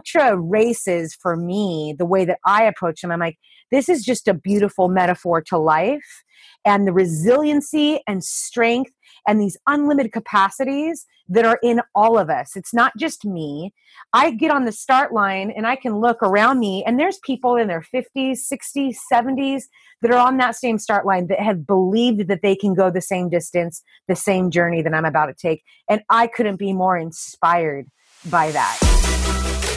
ultra races for me, the way that I approach them, I'm like, this is just a beautiful metaphor to life and the resiliency and strength and these unlimited capacities that are in all of us. It's not just me. I get on the start line and I can look around me, and there's people in their 50s, 60s, 70s that are on that same start line that have believed that they can go the same distance, the same journey that I'm about to take. And I couldn't be more inspired by that.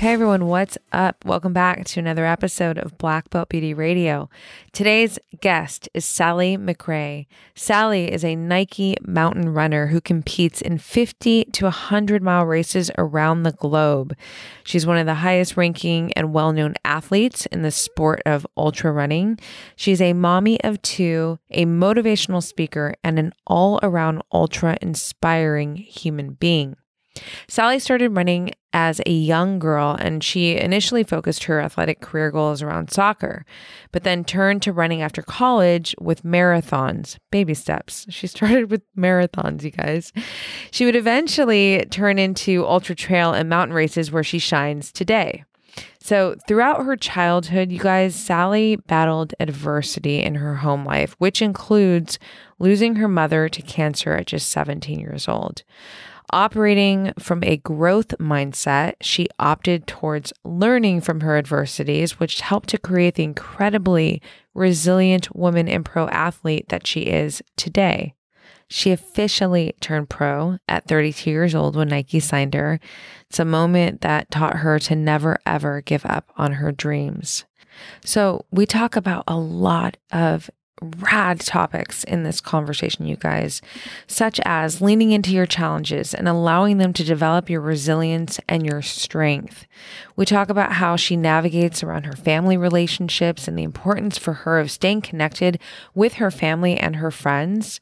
Hey everyone, what's up? Welcome back to another episode of Black Belt Beauty Radio. Today's guest is Sally McRae. Sally is a Nike mountain runner who competes in 50 to 100 mile races around the globe. She's one of the highest ranking and well known athletes in the sport of ultra running. She's a mommy of two, a motivational speaker, and an all around ultra inspiring human being. Sally started running as a young girl and she initially focused her athletic career goals around soccer, but then turned to running after college with marathons, baby steps. She started with marathons, you guys. She would eventually turn into ultra trail and mountain races where she shines today. So, throughout her childhood, you guys, Sally battled adversity in her home life, which includes losing her mother to cancer at just 17 years old. Operating from a growth mindset, she opted towards learning from her adversities, which helped to create the incredibly resilient woman and pro athlete that she is today. She officially turned pro at 32 years old when Nike signed her. It's a moment that taught her to never ever give up on her dreams. So, we talk about a lot of rad topics in this conversation, you guys, such as leaning into your challenges and allowing them to develop your resilience and your strength. We talk about how she navigates around her family relationships and the importance for her of staying connected with her family and her friends.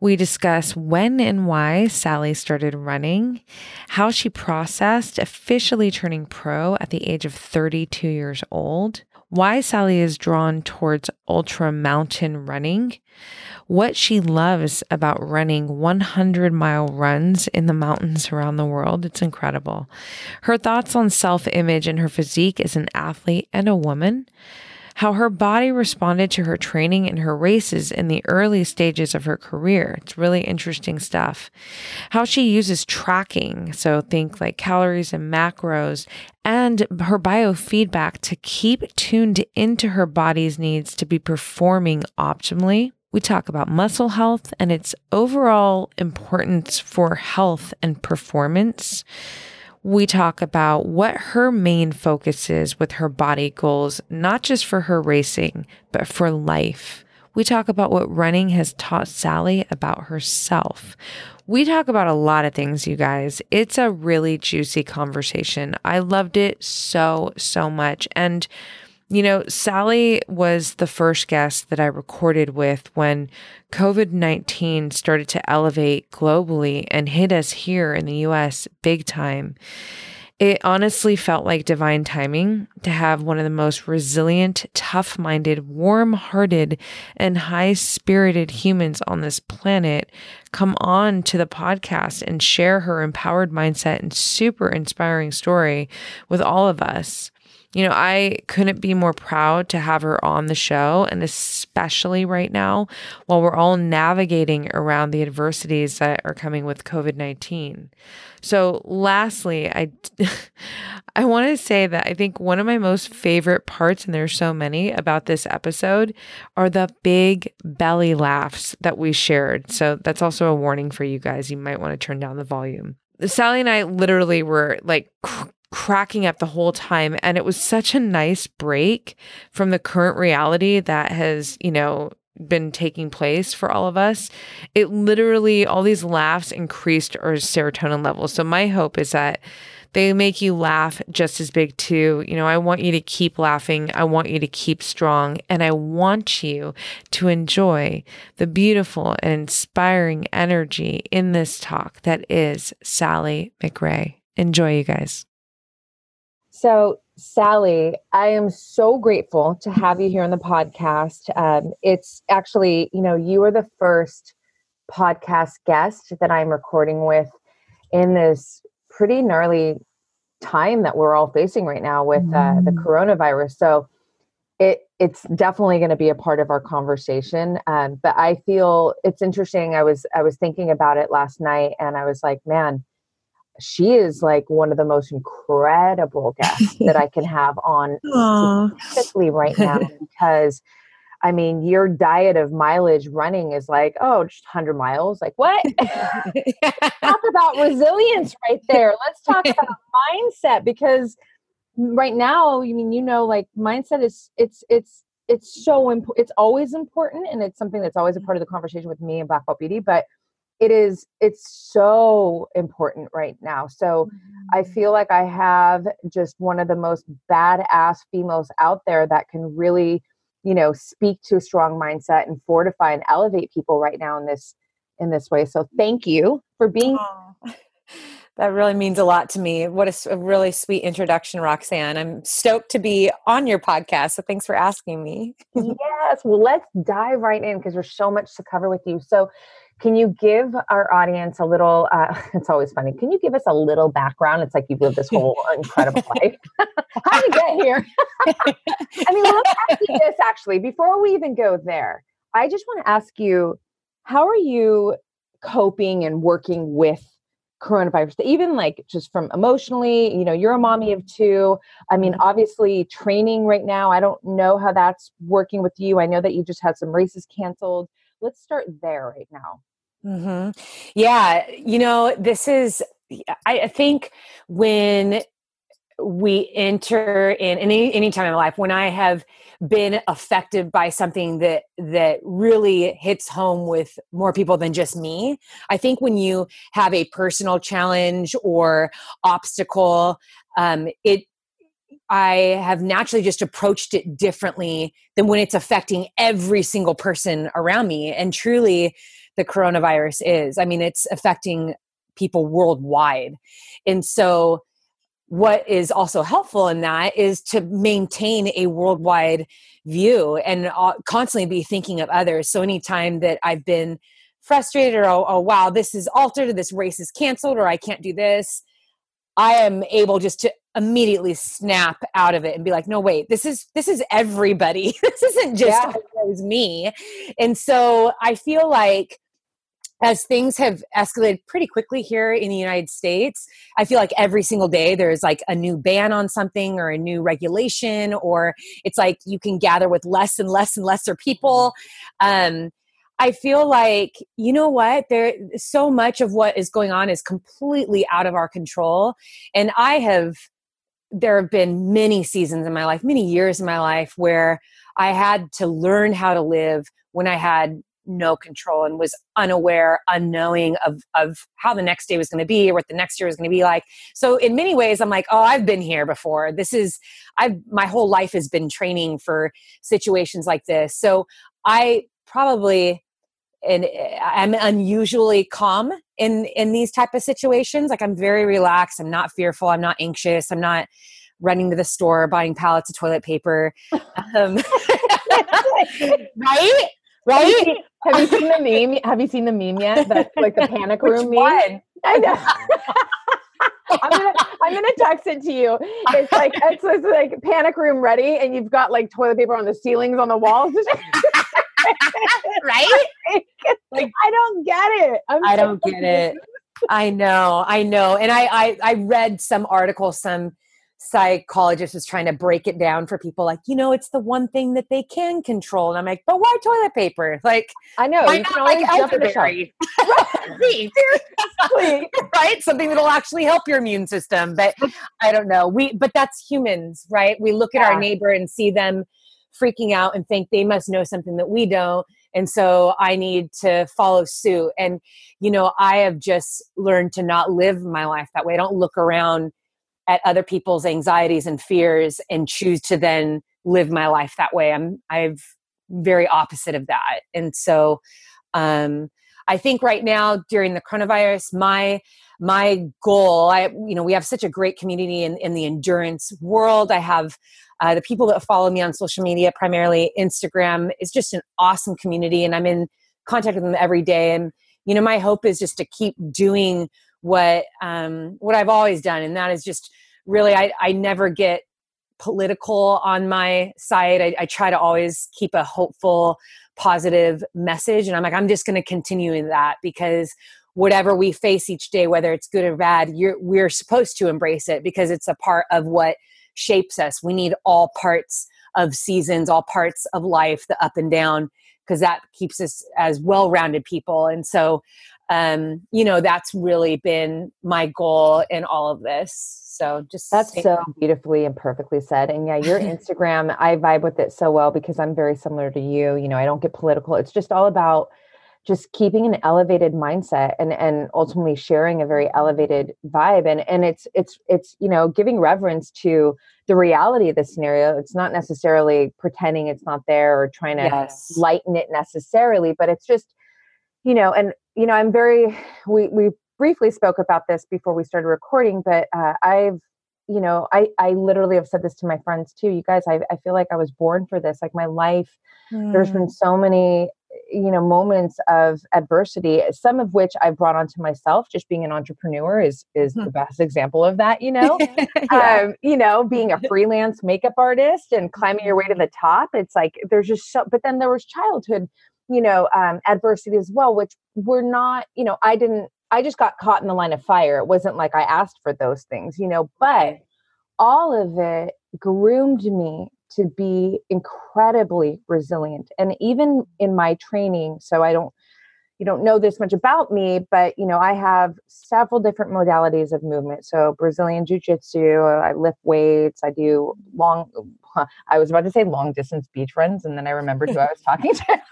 We discuss when and why Sally started running, how she processed officially turning pro at the age of 32 years old, why Sally is drawn towards ultra mountain running, what she loves about running 100 mile runs in the mountains around the world. It's incredible. Her thoughts on self image and her physique as an athlete and a woman how her body responded to her training and her races in the early stages of her career. It's really interesting stuff. How she uses tracking, so think like calories and macros, and her biofeedback to keep tuned into her body's needs to be performing optimally. We talk about muscle health and its overall importance for health and performance we talk about what her main focus is with her body goals, not just for her racing, but for life. We talk about what running has taught Sally about herself. We talk about a lot of things, you guys. It's a really juicy conversation. I loved it so, so much. And you know, Sally was the first guest that I recorded with when COVID 19 started to elevate globally and hit us here in the US big time. It honestly felt like divine timing to have one of the most resilient, tough minded, warm hearted, and high spirited humans on this planet come on to the podcast and share her empowered mindset and super inspiring story with all of us. You know, I couldn't be more proud to have her on the show, and especially right now while we're all navigating around the adversities that are coming with COVID 19. So, lastly, I, I want to say that I think one of my most favorite parts, and there's so many about this episode, are the big belly laughs that we shared. So, that's also a warning for you guys. You might want to turn down the volume. Sally and I literally were like cracking up the whole time. And it was such a nice break from the current reality that has, you know, been taking place for all of us, it literally, all these laughs increased our serotonin levels. So, my hope is that they make you laugh just as big too. You know, I want you to keep laughing. I want you to keep strong. And I want you to enjoy the beautiful and inspiring energy in this talk that is Sally McRae. Enjoy, you guys. So, Sally, I am so grateful to have you here on the podcast. Um, it's actually, you know, you are the first podcast guest that I'm recording with in this pretty gnarly time that we're all facing right now with uh, the mm-hmm. coronavirus. So it it's definitely going to be a part of our conversation. Um, but I feel it's interesting. I was I was thinking about it last night, and I was like, man, she is like one of the most incredible guests that I can have on specifically right now because I mean, your diet of mileage running is like, oh, just 100 miles. Like, what? talk about resilience right there. Let's talk about mindset because right now, I mean, you know, like mindset is, it's, it's, it's so important. It's always important. And it's something that's always a part of the conversation with me and Black Belt Beauty. But it is, it's so important right now. So I mm-hmm. feel like I have just one of the most badass females out there that can really you know speak to a strong mindset and fortify and elevate people right now in this in this way. So thank you for being that really means a lot to me. What a, a, really sweet introduction roxanne. I'm stoked to be on your podcast so thanks for asking me. Yes well let's dive right in because there's so much to cover with you. So can you give our audience a little? Uh, it's always funny. Can you give us a little background? It's like you've lived this whole incredible life. How did you get here? I mean, let me ask you this actually. Before we even go there, I just want to ask you, how are you coping and working with coronavirus? Even like just from emotionally, you know, you're a mommy of two. I mean, mm-hmm. obviously training right now. I don't know how that's working with you. I know that you just had some races canceled let's start there right now Mm-hmm. Yeah, you know, this is, I, I think when we enter in any any time in life when i have been affected by something that that really hits home with more people than just me i think when you have a personal challenge or obstacle um, it i have naturally just approached it differently than when it's affecting every single person around me and truly the coronavirus is. I mean, it's affecting people worldwide. And so, what is also helpful in that is to maintain a worldwide view and uh, constantly be thinking of others. So, anytime that I've been frustrated or, oh, oh wow, this is altered, or this race is canceled, or I can't do this, I am able just to immediately snap out of it and be like no wait this is this is everybody this isn't just yeah. me and so i feel like as things have escalated pretty quickly here in the United States, I feel like every single day there's like a new ban on something or a new regulation, or it's like you can gather with less and less and lesser people. Um, I feel like, you know what, there so much of what is going on is completely out of our control. And I have, there have been many seasons in my life, many years in my life where I had to learn how to live when I had no control and was unaware, unknowing of, of how the next day was going to be or what the next year was going to be like. So in many ways, I'm like, oh, I've been here before. This is, I've, my whole life has been training for situations like this. So I probably, and I'm unusually calm in, in these type of situations. Like I'm very relaxed. I'm not fearful. I'm not anxious. I'm not running to the store buying pallets of toilet paper um, right right have you seen the meme? Have you seen the meme yet? That's like the panic room meme. One? I know. I'm gonna I'm gonna text it to you. It's like it's, it's, like panic room ready, and you've got like toilet paper on the ceilings on the walls. right? Like I don't get it. I'm I do not get it. I know, I know. And I, I I read some article, some psychologist was trying to break it down for people like you know it's the one thing that they can control. And i'm like but why toilet paper? Like i know why not like elderberry right. right? Something that'll actually help your immune system but i don't know. We but that's humans right? We look at yeah. our neighbor and see them freaking out and think they must know something that we don't and so i need to follow suit. And you know i have just learned to not live my life that way. I don't look around at other people's anxieties and fears and choose to then live my life that way. I'm i've very opposite of that. And so um i think right now during the coronavirus my my goal i you know we have such a great community in, in the endurance world. I have uh, the people that follow me on social media primarily instagram is just an awesome community and i'm in contact with them every day. And you know my hope is just to keep doing what um what i've always done and that is just really i i never get political on my side I, I try to always keep a hopeful positive message and i'm like i'm just going to continue in that because whatever we face each day, whether it's good or bad, we're supposed to embrace it because it's a part of what shapes us. We need all parts of seasons, all parts of life, the up and down, because that keeps us as well rounded people. And so, um, you know, that's really been my goal in all of this. So just that's so beautifully and perfectly said. And yeah, your Instagram, I vibe with it so well because I'm very similar to you. You know, I don't get political. It's just all about just keeping an elevated mindset and and ultimately sharing a very elevated vibe and and it's it's it's you know giving reverence to the reality of the scenario it's not necessarily pretending it's not there or trying to yes. lighten it necessarily but it's just you know and you know i'm very we we briefly spoke about this before we started recording but uh, i've you know i i literally have said this to my friends too you guys i, I feel like i was born for this like my life mm. there's been so many you know moments of adversity some of which i brought onto myself just being an entrepreneur is is mm-hmm. the best example of that you know yeah. um, you know being a freelance makeup artist and climbing your way to mm-hmm. the top it's like there's just so but then there was childhood you know um, adversity as well which were not you know i didn't i just got caught in the line of fire it wasn't like i asked for those things you know but all of it groomed me to be incredibly resilient. And even in my training, so I don't you don't know this much about me, but you know, I have several different modalities of movement. So Brazilian jiu-jitsu, I lift weights, I do long I was about to say long distance beach runs and then I remembered who I was talking to.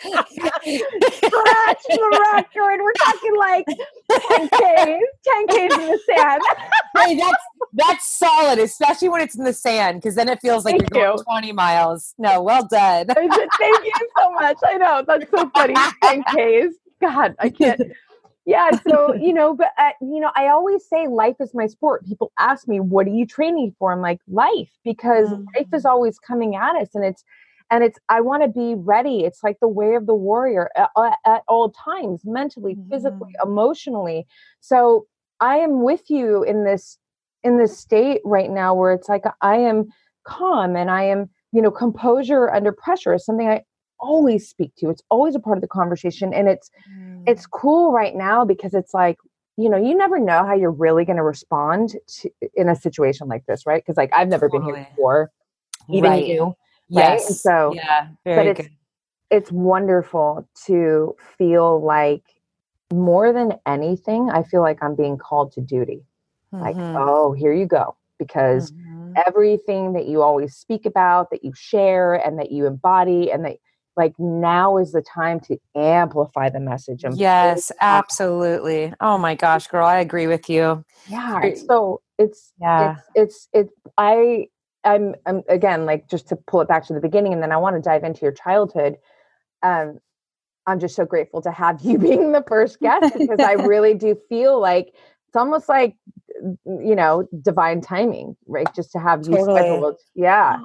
Scratch the record. We're talking like 10Ks, 10Ks in the sand. hey, that's that's solid, especially when it's in the sand, because then it feels like Thank you're going you. 20 miles. No, well done. Thank you so much. I know. That's so funny. 10Ks. God, I can't. Yeah, so you know, but uh, you know, I always say life is my sport. People ask me, "What are you training for?" I'm like, "Life," because mm-hmm. life is always coming at us, and it's and it's i want to be ready it's like the way of the warrior at, at all times mentally mm-hmm. physically emotionally so i am with you in this in this state right now where it's like i am calm and i am you know composure under pressure is something i always speak to it's always a part of the conversation and it's mm. it's cool right now because it's like you know you never know how you're really going to respond to in a situation like this right because like i've never totally. been here before even right. you Yes. Right? So yeah, but it's good. it's wonderful to feel like more than anything, I feel like I'm being called to duty. Mm-hmm. Like, oh, here you go. Because mm-hmm. everything that you always speak about, that you share and that you embody and that like now is the time to amplify the message yes absolutely oh my gosh girl i agree with you yeah so it's yeah it's it's, it's i I'm, I'm again like just to pull it back to the beginning, and then I want to dive into your childhood. Um, I'm just so grateful to have you being the first guest because I really do feel like it's almost like you know divine timing, right? Just to have you scheduled, yeah.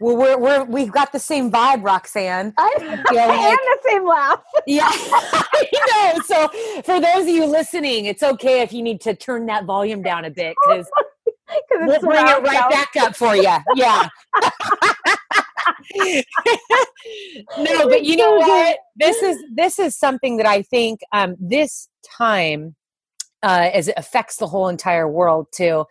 Well, we're, we're we've got the same vibe, Roxanne. I, like, and the same laugh. Yeah, you know. So for those of you listening, it's okay if you need to turn that volume down a bit because we'll bring it right out. back up for you. Yeah. no, but you know what? This is this is something that I think um, this time uh, as it affects the whole entire world too.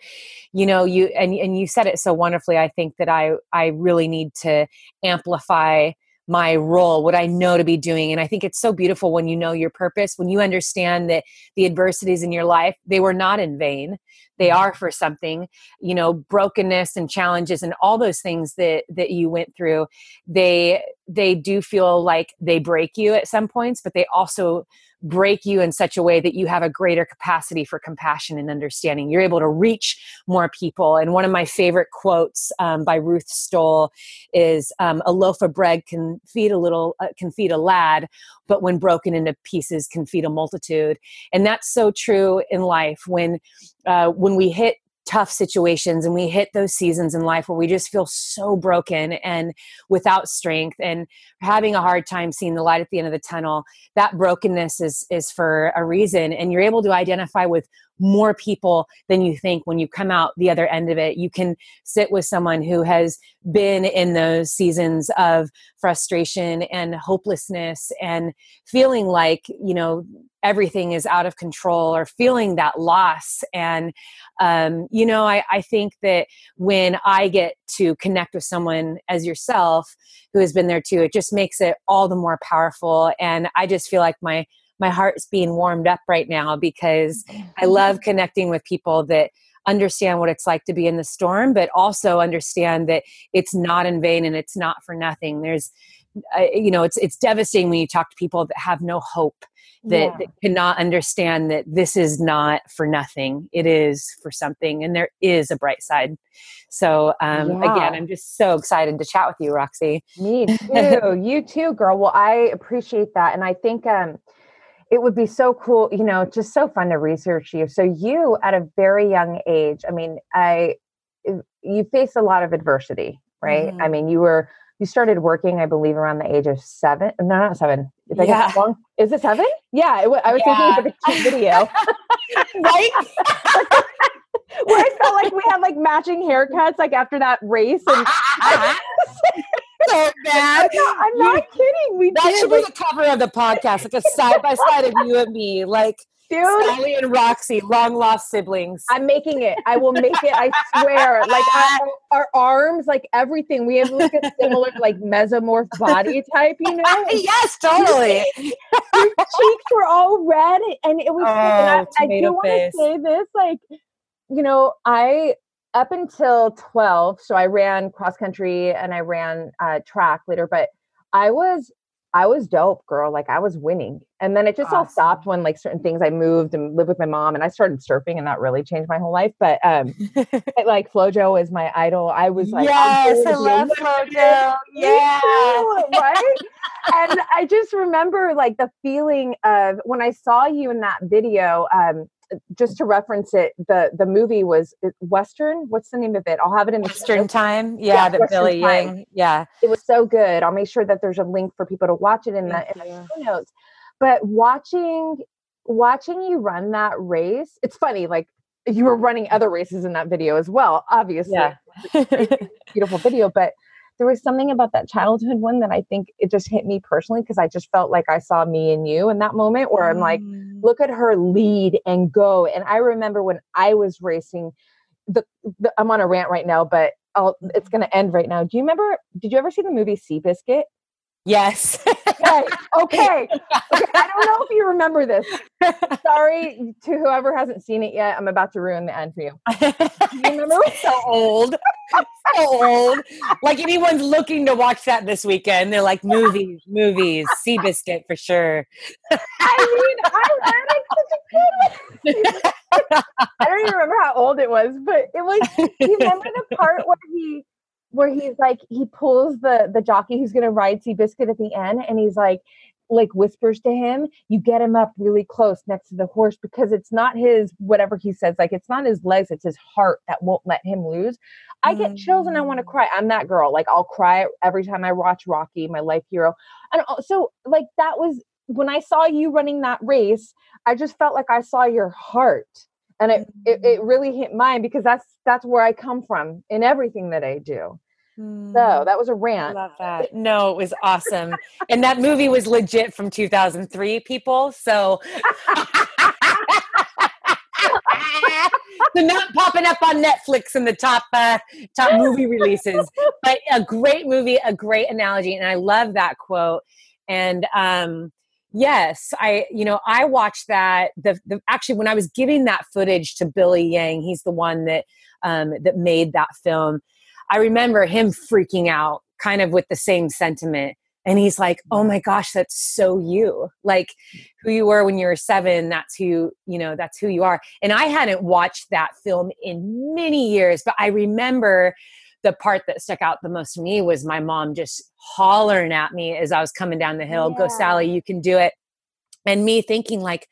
You know, you and and you said it so wonderfully. I think that I I really need to amplify my role, what I know to be doing. And I think it's so beautiful when you know your purpose, when you understand that the adversities in your life, they were not in vain they are for something you know brokenness and challenges and all those things that that you went through they they do feel like they break you at some points but they also break you in such a way that you have a greater capacity for compassion and understanding. You're able to reach more people. And one of my favorite quotes um, by Ruth Stoll is um, "A loaf of bread can feed a little, uh, can feed a lad, but when broken into pieces, can feed a multitude." And that's so true in life. When uh, when we hit tough situations and we hit those seasons in life where we just feel so broken and without strength and having a hard time seeing the light at the end of the tunnel that brokenness is is for a reason and you're able to identify with more people than you think when you come out the other end of it. You can sit with someone who has been in those seasons of frustration and hopelessness and feeling like, you know, everything is out of control or feeling that loss. And, um, you know, I, I think that when I get to connect with someone as yourself who has been there too, it just makes it all the more powerful. And I just feel like my my heart's being warmed up right now because I love connecting with people that understand what it's like to be in the storm, but also understand that it's not in vain and it's not for nothing. There's, uh, you know, it's it's devastating when you talk to people that have no hope, that, yeah. that, cannot understand that this is not for nothing. It is for something, and there is a bright side. So um, yeah. again, I'm just so excited to chat with you, Roxy. Me too. you too, girl. Well, I appreciate that, and I think. um it would be so cool, you know, just so fun to research you. So you at a very young age, I mean, I you faced a lot of adversity, right? Mm-hmm. I mean, you were you started working, I believe, around the age of seven. No, not seven. If I yeah. is it seven? Yeah, it, I was yeah. thinking of the cute video, right? Where I felt like we had like matching haircuts, like after that race, and so bad. I'm not, kidding. We that did. should be the cover of the podcast, like a side by side of you and me, like Dude. Sally and Roxy, long lost siblings. I'm making it. I will make it. I swear. like our, our, arms, like everything. We have like a similar, like mesomorph body type. You know? yes, totally. Your cheeks were all red, and it was. Oh, and I, oh, I do want to say this, like, you know, I up until 12 so i ran cross country and i ran uh, track later but i was i was dope girl like i was winning. And then it just awesome. all stopped when like certain things i moved and lived with my mom and i started surfing and that really changed my whole life but um it, like flojo is my idol. I was like yes i love flojo. Yeah. right? And i just remember like the feeling of when i saw you in that video um just to reference it, the the movie was Western. What's the name of it? I'll have it in the Western Time. Yeah, yeah the Western Billy Time. Yang. Yeah, it was so good. I'll make sure that there's a link for people to watch it in the, in the show notes. But watching watching you run that race, it's funny. Like you were running other races in that video as well. Obviously, yeah. beautiful video, but there was something about that childhood one that I think it just hit me personally because I just felt like I saw me and you in that moment where I'm like, mm. look at her lead and go. And I remember when I was racing, the, the I'm on a rant right now, but I'll, it's going to end right now. Do you remember? Did you ever see the movie Seabiscuit? Yes. okay. okay. Okay. I don't know if you remember this. Sorry to whoever hasn't seen it yet. I'm about to ruin the end for you. you remember? so old. so old. Like anyone's looking to watch that this weekend. They're like movies, movies, Seabiscuit for sure. I mean, I ran it such a good I don't even remember how old it was, but it was. You remember the part where he where he's like he pulls the the jockey who's gonna ride Seabiscuit at the end, and he's like like whispers to him, you get him up really close next to the horse because it's not his whatever he says, like it's not his legs, it's his heart that won't let him lose. I get chills and I want to mm. cry. I'm that girl. Like I'll cry every time I watch Rocky, my life hero. And so like that was when I saw you running that race, I just felt like I saw your heart and it, it, it mm. really hit mine because that's that's where I come from in everything that I do. Mm. So that was a rant. I love that. No, it was awesome. and that movie was legit from 2003, people. So they're not popping up on Netflix in the top uh, top movie releases, but a great movie, a great analogy, and I love that quote. And um, Yes, I you know I watched that the, the actually when I was giving that footage to Billy Yang, he's the one that um, that made that film. I remember him freaking out, kind of with the same sentiment, and he's like, "Oh my gosh, that's so you! Like who you were when you were seven. That's who you know. That's who you are." And I hadn't watched that film in many years, but I remember the part that stuck out the most to me was my mom just hollering at me as I was coming down the hill, yeah. go Sally, you can do it. And me thinking like,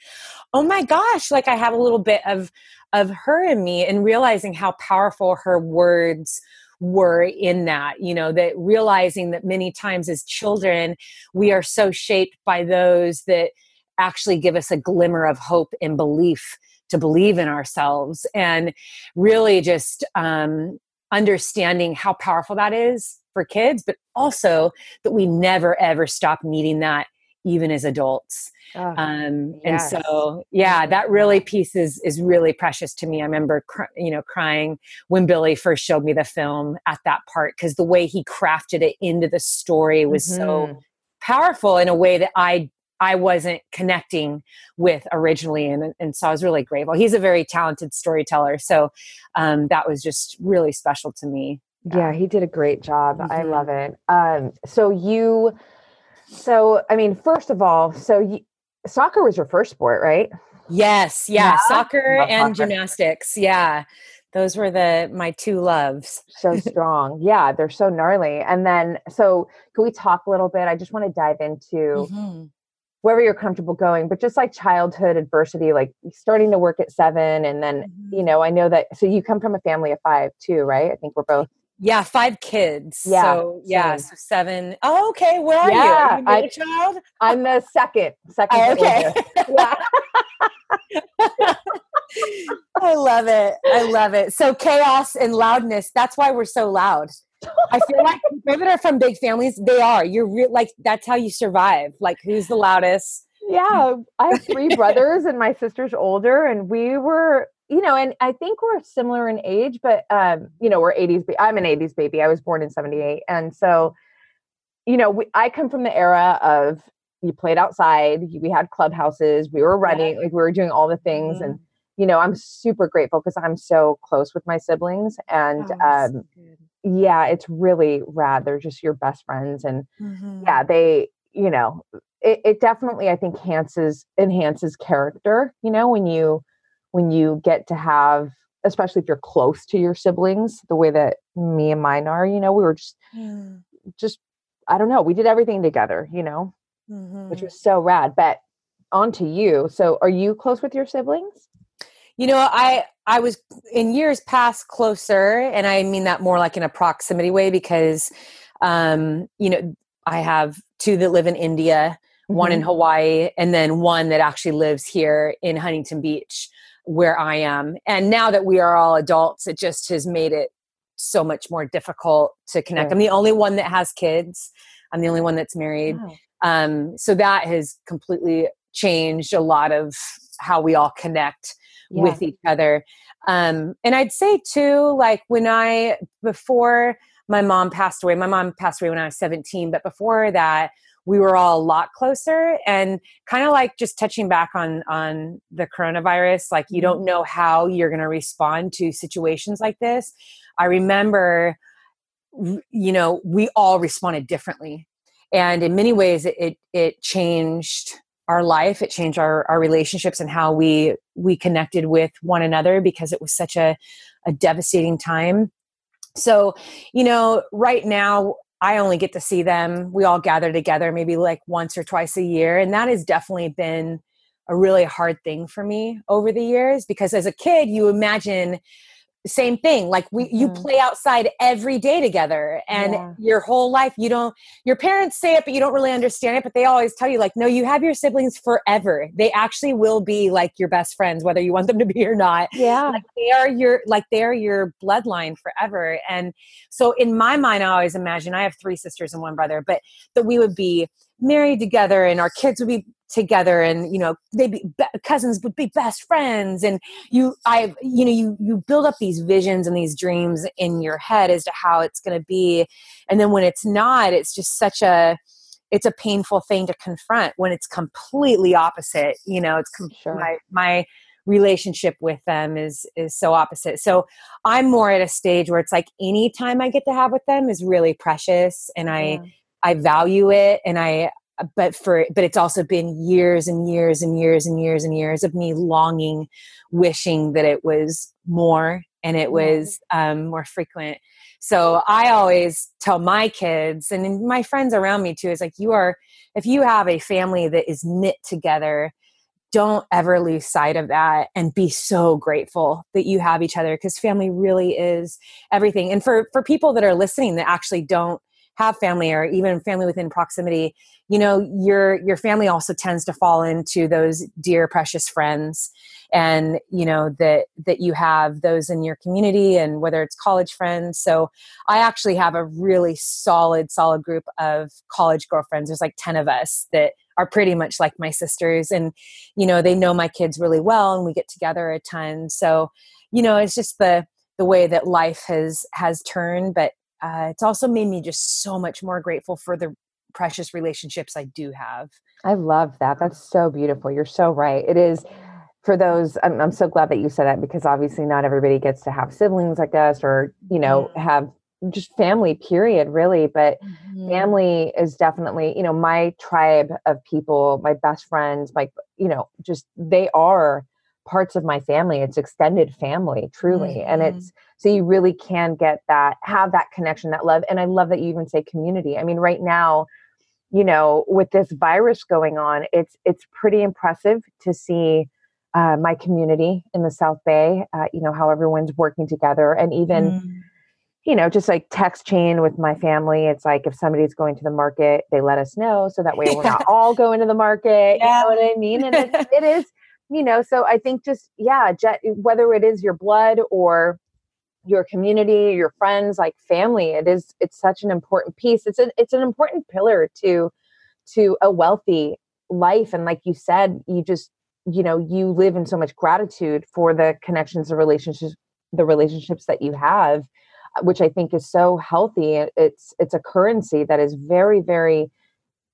oh my gosh, like I have a little bit of of her in me and realizing how powerful her words were in that you know that realizing that many times as children we are so shaped by those that actually give us a glimmer of hope and belief to believe in ourselves and really just um, understanding how powerful that is for kids, but also that we never ever stop needing that even as adults. Oh, um, yes. And so, yeah, that really piece is is really precious to me. I remember, cr- you know, crying when Billy first showed me the film at that part because the way he crafted it into the story was mm-hmm. so powerful in a way that I I wasn't connecting with originally. And, and so I was really grateful. He's a very talented storyteller. So um, that was just really special to me. Yeah, he did a great job. Mm-hmm. I love it. Um, so you, so, I mean, first of all, so you, soccer was your first sport, right? Yes. Yeah. yeah. Soccer and soccer. gymnastics. Yeah those were the my two loves so strong yeah they're so gnarly and then so can we talk a little bit i just want to dive into mm-hmm wherever you're comfortable going but just like childhood adversity like starting to work at seven and then mm-hmm. you know i know that so you come from a family of five too right i think we're both yeah five kids yeah so yeah so seven. Oh, okay where are yeah, you are you I, child i'm the second second oh, okay yeah I love it. I love it. So chaos and loudness. That's why we're so loud. I feel like people that are from big families, they are. You're re- like that's how you survive. Like who's the loudest? Yeah, I have three brothers, and my sister's older, and we were, you know, and I think we're similar in age, but um, you know, we're 80s. I'm an 80s baby. I was born in 78, and so, you know, we, I come from the era of you played outside, we had clubhouses, we were running, yeah. like we were doing all the things, mm-hmm. and you know, I'm super grateful because I'm so close with my siblings, and oh, um, so yeah, it's really rad. They're just your best friends. And mm-hmm. yeah, they, you know, it, it definitely I think enhances enhances character, you know, when you when you get to have especially if you're close to your siblings, the way that me and mine are, you know, we were just mm. just I don't know, we did everything together, you know, mm-hmm. which was so rad. But on to you. So are you close with your siblings? You know, I I was in years past closer, and I mean that more like in a proximity way because, um, you know, I have two that live in India, mm-hmm. one in mm-hmm. Hawaii, and then one that actually lives here in Huntington Beach, where I am. And now that we are all adults, it just has made it so much more difficult to connect. I'm the only one that has kids. I'm the only one that's married. Oh. Um, so that has completely changed a lot of how we all connect yeah. with each other. Um, and I'd say too, like when I, before my mom passed away, my mom passed away when I was 17, but before that, we were all a lot closer and kind of like just touching back on on the coronavirus like you don't mm-hmm. know how you're going to respond to situations like this i remember you know we all responded differently and in many ways it it, it changed our life it changed our, our relationships and how we we connected with one another because it was such a, a devastating time. So you know right now i only get to see them. We all gather together maybe like once or twice a year and that has definitely been a really hard thing for me over the years because as a kid you imagine same thing like we you mm-hmm. play outside every day together and yeah. your whole life you don't your parents say it but you don't really understand it but they always tell you like no you have your siblings forever they actually will be like your best friends whether you want them to be or not yeah like they are your like they're your bloodline forever and so in my mind i always imagine i have three sisters and one brother but that we would be married together and our kids would be together and you know they be, cousins would be best friends and you i you know you you build up these visions and these dreams in your head as to how it's going to be and then when it's not it's just such a it's a painful thing to confront when it's completely opposite you know it's com- sure. my my relationship with them is is so opposite so i'm more at a stage where it's like any time i get to have with them is really precious and i yeah. i value it and i but for but it's also been years and years and years and years and years of me longing wishing that it was more and it was um, more frequent. So i always tell my kids and my friends around me too is like you are if you have a family that is knit together don't ever lose sight of that and be so grateful that you have each other because family really is everything. And for for people that are listening that actually don't have family or even family within proximity you know your your family also tends to fall into those dear precious friends and you know that that you have those in your community and whether it's college friends. So i actually have a really solid solid group of college girlfriends. There's like 10 of us that are pretty much like my sisters and you know they know my kids really well and we get together a ton. So you know it's just the the way that life has has turned but uh, it's also made me just so much more grateful for the precious relationships I do have. I love that. That's so beautiful. You're so right. It is for those. I'm, I'm so glad that you said that because obviously not everybody gets to have siblings like us or, you know, mm-hmm. have just family period really but mm-hmm. family is definitely you know my tribe of people my best friends my you know just they are parts of my family it's extended family truly mm-hmm. and it's so you really can get that have that connection that love and i love that you even say community i mean right now you know with this virus going on it's it's pretty impressive to see uh, my community in the south bay uh, you know how everyone's working together and even mm. you know just like text chain with my family it's like if somebody's going to the market they let us know so that way we're not all going to the market yeah. you know what i mean and it, it is you know so i think just yeah whether it is your blood or your community your friends like family it is it's such an important piece. It's an it's an important pillar to to a wealthy life. And like you said you just you know you live in so much gratitude for the connections the relationships the relationships that you have uh, which i think is so healthy. It's it's a currency that is very very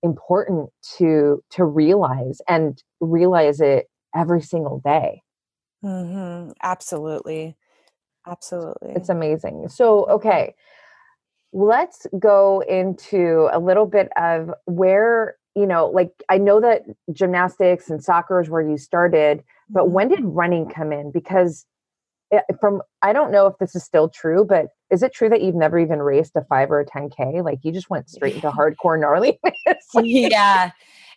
important to to realize and realize it every single day. Mm-hmm. Absolutely. Absolutely. It's amazing. So, okay, let's go into a little bit of where, you know, like I know that gymnastics and soccer is where you started, but when mm-hmm. did running come in? Because eh, from, I don't know if this is still true, but is it true that you've never even raced a five or a 10K? Like you just went straight into hardcore gnarly? like, yeah.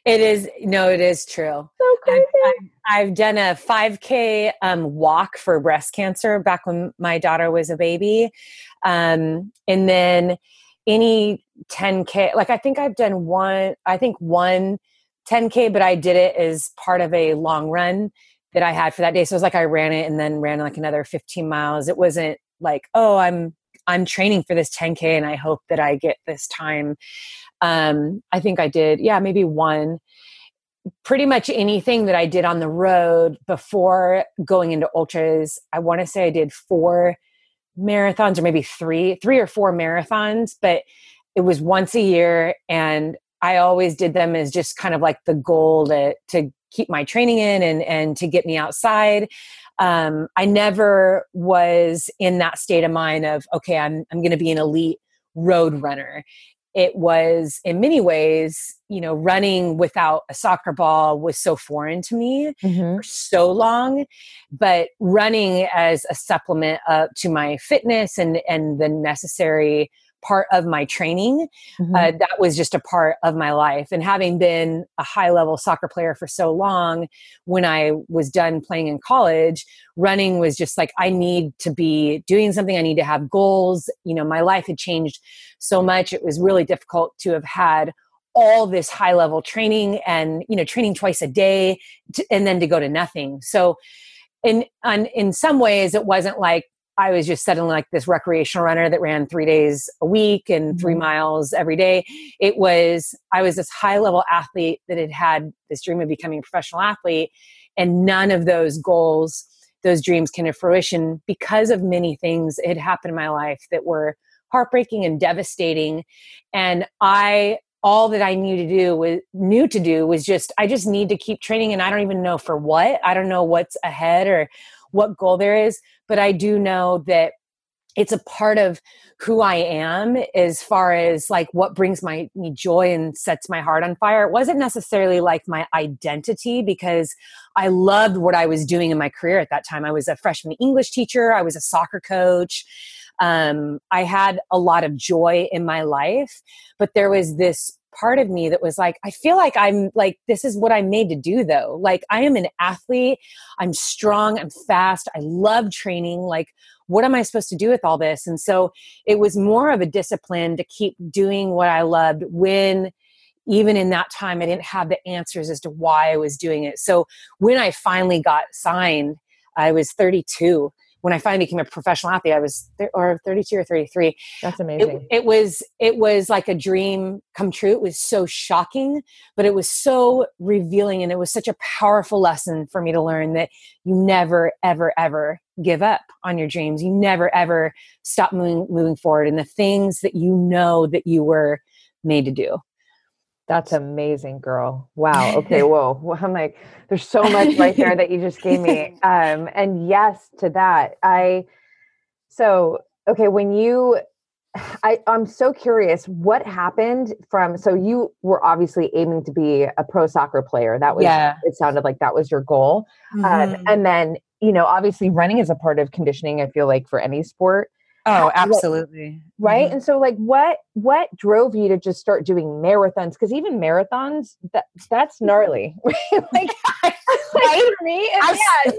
It is no, it is true. So crazy. I've, I've, I've done a 5K um, walk for breast cancer back when my daughter was a baby, um, and then any 10K. Like I think I've done one. I think one 10K, but I did it as part of a long run that I had for that day. So it was like I ran it and then ran like another 15 miles. It wasn't like oh I'm I'm training for this 10K and I hope that I get this time. Um, I think I did, yeah, maybe one. Pretty much anything that I did on the road before going into ultras, I want to say I did four marathons or maybe three, three or four marathons, but it was once a year and I always did them as just kind of like the goal to, to keep my training in and, and to get me outside. Um, I never was in that state of mind of, okay, I'm, I'm going to be an elite road runner it was in many ways you know running without a soccer ball was so foreign to me mm-hmm. for so long but running as a supplement uh, to my fitness and and the necessary part of my training. Mm-hmm. Uh, that was just a part of my life. And having been a high level soccer player for so long, when I was done playing in college, running was just like, I need to be doing something. I need to have goals. You know, my life had changed so much. It was really difficult to have had all this high level training and you know training twice a day to, and then to go to nothing so in on, in some ways it wasn't like I was just suddenly like this recreational runner that ran three days a week and 3 mm-hmm. miles every day. It was, I was this high level athlete that had had this dream of becoming a professional athlete. And none of those goals, those dreams came to fruition because of many things that had happened in my life that were heartbreaking and devastating. And I all that I knew to do was knew to do was just I just need to keep training and I don't even know for what. I don't know what's ahead or what goal there is, but I do know that it's a part of who I am as far as like what brings my me joy and sets my heart on fire. It wasn't necessarily like my identity because I loved what I was doing in my career at that time. I was a freshman English teacher, I was a soccer coach. Um, I had a lot of joy in my life, but there was this part of me that was like, I feel like I'm like, this is what I'm made to do though. Like, I am an athlete, I'm strong, I'm fast, I love training. Like, what am I supposed to do with all this? And so it was more of a discipline to keep doing what I loved when even in that time I didn't have the answers as to why I was doing it. So when I finally got signed, I was 32 when I finally became a professional athlete, I was th- or 32 or 33. That's amazing. It, it, was it was like a dream come true. It was so shocking, but it was so revealing, and it was such a powerful lesson for me to learn that you never, ever, ever give up on your dreams. You never, ever stop moving moving forward, and the things that you know that you were made to do. That's amazing, girl. Wow. Okay. Whoa. I'm like, there's so much right there that you just gave me. Um, and yes to that. I, so, okay. When you, I, I'm so curious what happened from, so you were obviously aiming to be a pro soccer player. That was, yeah. it sounded like that was your goal. Um, mm-hmm. Um, and then, you know, obviously running is a part of conditioning. I feel like for any sport. Oh, absolutely. right. Mm-hmm. And so like what what drove you to just start doing marathons? Because even marathons, that that's gnarly. like, like for me, I, yeah.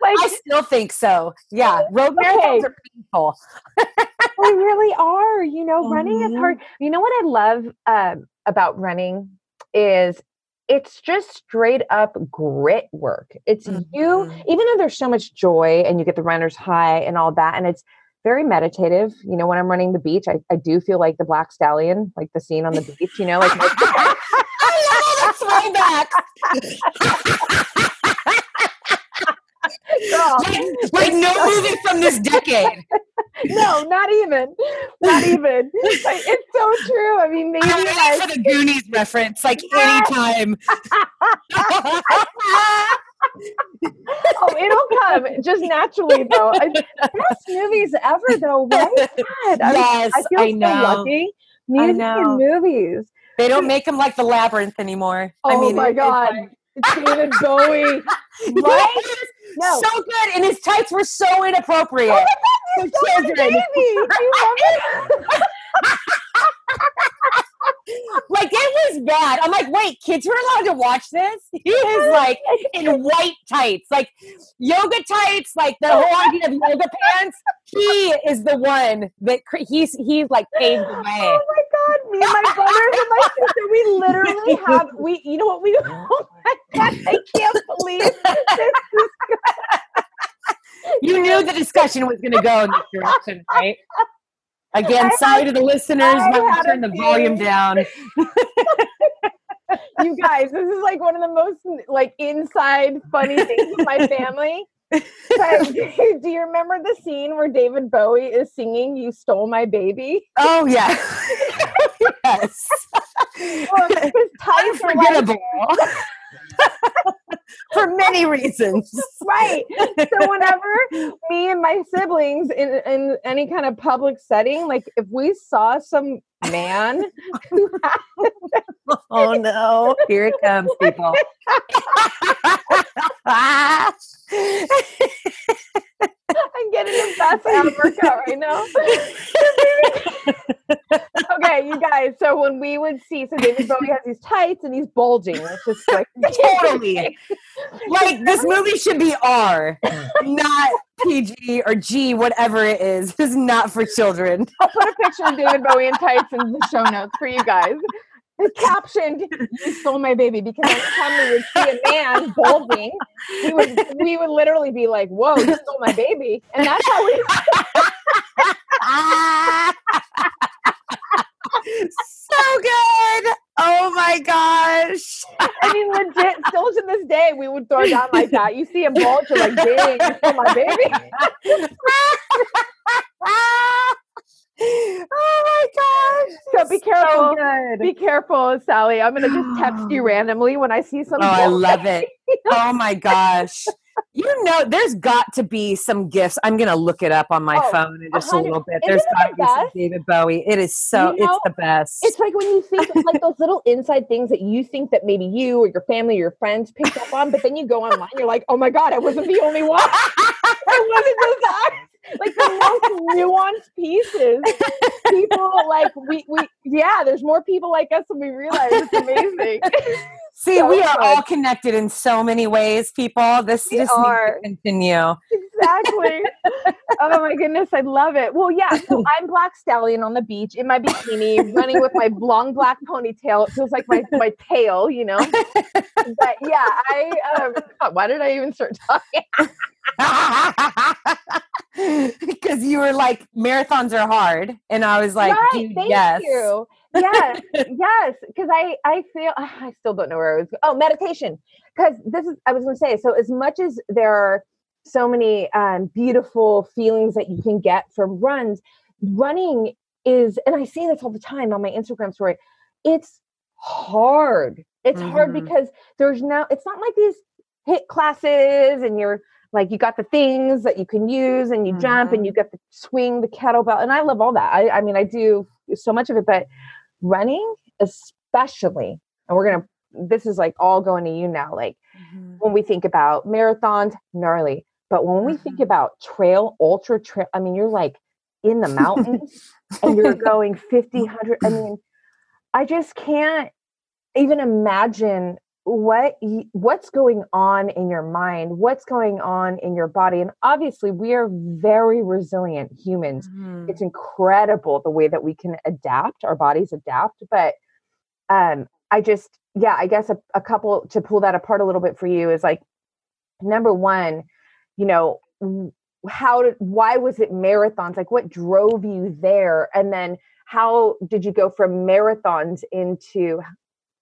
like, I still think so. Yeah. Road okay. marathons are painful. they really are. You know, mm-hmm. running is hard. Mm-hmm. You know what I love um, about running is it's just straight up grit work. It's mm-hmm. you, even though there's so much joy and you get the runner's high and all that, and it's very meditative. You know, when I'm running the beach, I, I do feel like the black stallion, like the scene on the beach, you know, like I love throwback. like, like no movie from this decade. no, not even, not even. Like, it's so true. I mean, maybe I'm like, for the Goonies reference, like anytime. oh, it'll come just naturally, though. Best movies ever, though, right? God, I yes, I feel I know. so lucky. Music and movies. They don't make them like the labyrinth anymore. Oh I mean, my god. It's David Bowie. Right? No. So good. And his tights were so inappropriate. Oh for children. Baby. Do you? like it was bad. I'm like, wait, kids were allowed to watch this? He is like in white tights, like yoga tights, like the whole idea of yoga pants. He is the one that he's he's like paved the way. Oh my god, me and my brothers and my sister, we literally have we. You know what we? Oh my god, I can't believe this. you knew the discussion was going to go in this direction, right? Again, sorry to the listeners, might turn the volume down. you guys, this is like one of the most like inside funny things with my family. But, do you remember the scene where David Bowie is singing "You Stole My Baby"? Oh yeah, yes. Well, his Unforgettable. Like, for many reasons. right. So whenever me and my siblings in, in any kind of public setting, like if we saw some man. Oh no. Here it comes, people. I'm getting the best ab workout right now. okay, you guys. So when we would see, so David Bowie has these tights and he's bulging. It's just like totally. like this movie should be R, not PG or G, whatever it is. This is not for children. I'll put a picture of David Bowie in tights in the show notes for you guys captioned "You stole my baby" because every time we would see a man bulging, we would we would literally be like, "Whoa, you stole my baby," and that's how we. so good. Oh my gosh. I mean, legit, still to this day, we would throw it down like that. You see a bulge, you're like, dang, you stole my baby. oh my gosh. So be careful. So good. Be careful, Sally. I'm gonna just text you randomly when I see something. Oh, I love it. Oh my gosh. You know, there's got to be some gifts. I'm gonna look it up on my Oh, phone in just a little bit. Isn't There's got to the be some? David Bowie. It is so. You know, it's the best. It's like when you think of like those little inside things that you think that maybe you or your family or your friends picked up on, but then you go online, you're like, oh my god, I wasn't the only one. I wasn't just us. Like the most nuanced pieces. People like we we yeah, there's more people like us than we realize. It's amazing. See, so we are good. all connected in so many ways, people. This We just are. needs to continue. exactly. oh my goodness, I love it. Well, yeah, so I'm Black Stallion on the beach in my bikini, running with my long black ponytail. It feels like my, my tail, you know. But yeah, I um, why did I even start talking? Because you were like, marathons are hard. And I was like, right, thank yes. you. Yes, yes, because I I feel I still don't know where I was. Oh, meditation. Because this is I was going to say. So as much as there are so many um, beautiful feelings that you can get from runs, running is, and I say this all the time on my Instagram story. It's hard. It's hard Mhm. because there's no. It's not like these HIIT classes and you're like you got the things that you can use and you jump and you get the swing the kettlebell and i love all that i, I mean i do so much of it but running especially and we're gonna this is like all going to you now like Mhm. when we think about marathons gnarly but when we think Mhm. about trail ultra trail i mean you're like in the mountains and you're going 50 100 i mean i just can't even imagine what what's going on in your mind what's going on in your body and obviously we are very resilient humans. Mhm. it's incredible the way that we can adapt our bodies adapt but um i just yeah i guess a, a couple to pull that apart a little bit for you is like number one you know how did why was it marathons? Like what drove you there? And then how did you go from marathons into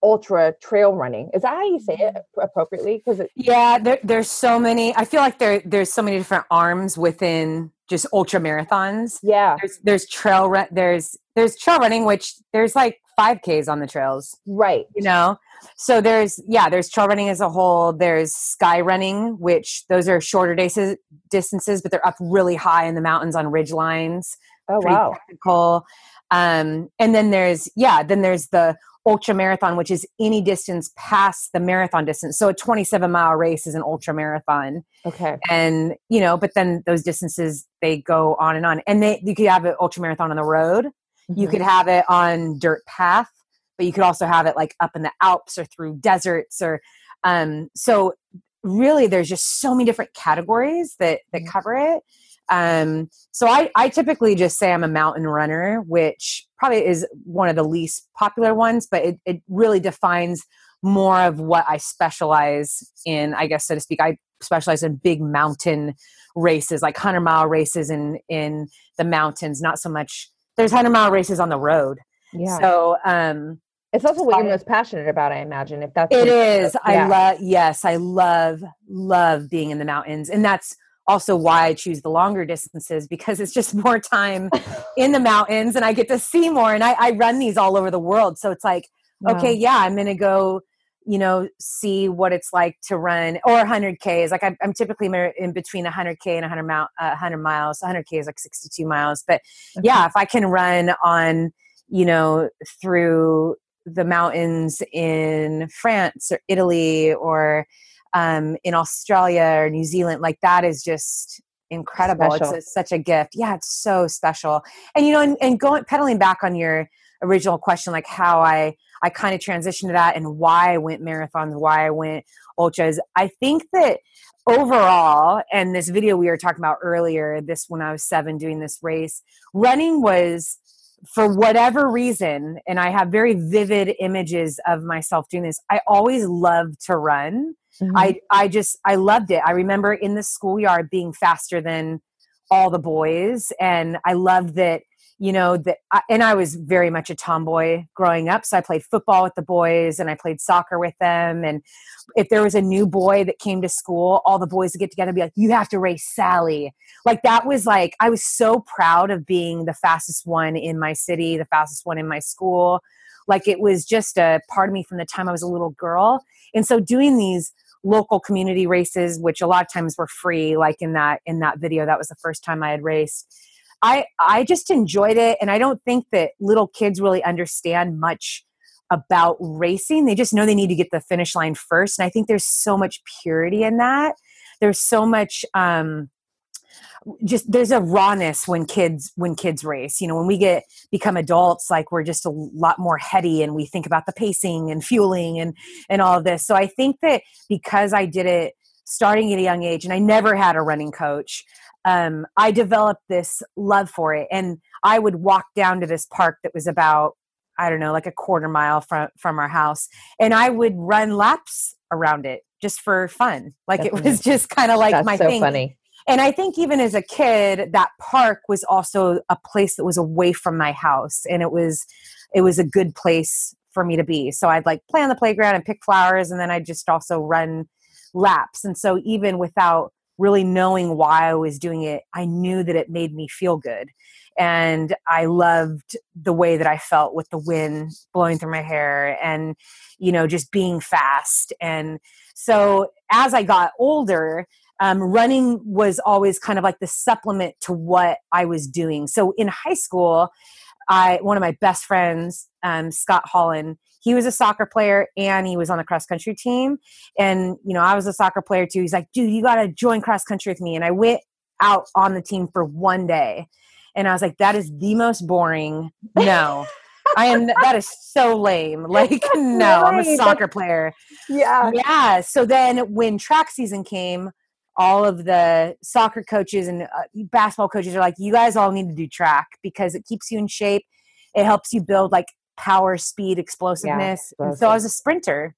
ultra trail running is that how you say it mm-hmm. appropriately because Yeah, there, there's so many. I feel like there there's so many different arms within just ultra marathons. yeah There's there's trail run. There's there's trail running, which there's like five Ks on the trails. right You know, so there's yeah, there's trail running as a whole. There's sky running, which those are shorter distances, distances, but they're up really high in the mountains on ridge lines. oh wow technical. Um, and then there's yeah, then there's the ultra marathon, which is any distance past the marathon distance. So a 27 mile race is an ultra marathon, okay and you know, but then those distances they go on and on. And they you could have an ultra marathon on the road, you Mhm. could have it on dirt path, but you could also have it like up in the Alps or through deserts or um. So really, there's just so many different categories that that Mhm. cover it. Um, so I, I typically just say I'm a mountain runner, which probably is one of the least popular ones, but it, it really defines more of what I specialize in, I guess, so to speak. I specialize in big mountain races, like 100 mile races in, in the mountains, not so much. There's 100 mile races on the road. yeah So, um, It's also what you're most passionate about, I imagine. If that's it is, is. I love, yes, I love, love being in the mountains. And that's also why I choose the longer distances because it's just more time in the mountains and I get to see more. And I, I run these all over the world. So it's like, okay, yeah, I'm going to go, you know, see what it's like to run or 100K is Like I'm, I'm typically in between 100K and 100, mile, uh, 100 miles. 100K is like 62 miles. But yeah, if I can run on, you know, through the mountains in France or Italy or um, in Australia or New Zealand, like that is just incredible. It's a, such a gift. Yeah, it's so special. And you know, and, and going pedaling back on your original question, like how I I kind of transitioned to that and why I went marathons, why I went ultras. I think that overall, and this video we were talking about earlier, this when I was seven doing this race, running was for whatever reason, and I have very vivid images of myself doing this. I always loved to run. Mhm. I I just I loved it. I remember in the schoolyard being faster than all the boys, and I loved that. you know that and i was very much a tomboy growing up so i played football with the boys and i played soccer with them and if there was a new boy that came to school all the boys would get together and be like you have to race sally like that was like i was so proud of being the fastest one in my city the fastest one in my school like it was just a part of me from the time i was a little girl and so doing these local community races which a lot of times were free like in that in that video that was the first time i had raced I I just enjoyed it, and I don't think that little kids really understand much about racing. They just know they need to get the finish line first, and I think there's so much purity in that. There's so much. Um, just there's a rawness when kids when kids race you know when we get become adults like we're just a lot more heady and we think about the pacing and fueling and and all of this so i think that because i did it starting at a young age and i never had a running coach um, I developed this love for it. And I would walk down to this park that was about, I don't know, like a quarter mile from, from our house. And I would run laps around it just for fun. Like Definitely. it was just kind of like That's my so thing. funny. And I think even as a kid, that park was also a place that was away from my house. And it was, it was a good place for me to be. So I'd like play on the playground and pick flowers. And then I'd just also run laps. And so even without really knowing why I was doing it, I knew that it made me feel good. And I loved the way that I felt with the wind blowing through my hair and, you know, just being fast. And so as I got older, um, running was always kind of like the supplement to what I was doing. So in high school, I one of my best friends, um, Scott Holland, he was a soccer player and he was on the cross country team. And, you know, I was a soccer player too. He's like, dude, you got to join cross country with me. And I went out on the team for one day. And I was like, that is the most boring. No. I am that is so lame. Like, no, I'm a soccer player. Yeah. Yeah. So then when track season came, all of the soccer coaches and uh, basketball coaches are like, you guys all need to do track because it keeps you in shape. It helps you build like power, speed, explosiveness. Yeah, and so I was a sprinter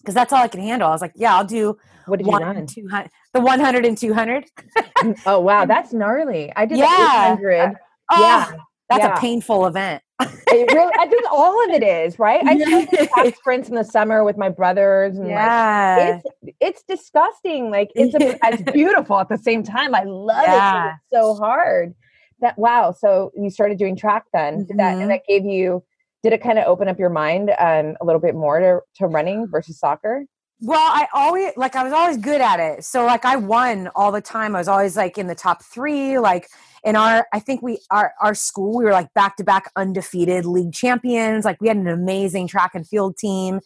because that's all I can handle. I was like, yeah, I'll do what did you run? 200, the 100 and 200. oh, wow. That's gnarly. I did yeah. 800. Uh, oh, yeah. That's yeah. a painful event. it really, I think all of it is, right? I do sprints in the summer with my brothers. And yeah. Like, it's, it's disgusting. Like, it's, a, it's beautiful at the same time. I love yeah. it. It's so hard. That, wow. So you started doing track then. Mm-hmm. That, and mm-hmm. that gave you did it kind of open up your mind um, a little bit more to, to running versus soccer? Well, I always like I was always good at it. So like I won all the time. I was always like in the top 3 like in our I think we our our school we were like back to back undefeated league champions. Like we had an amazing track and field team.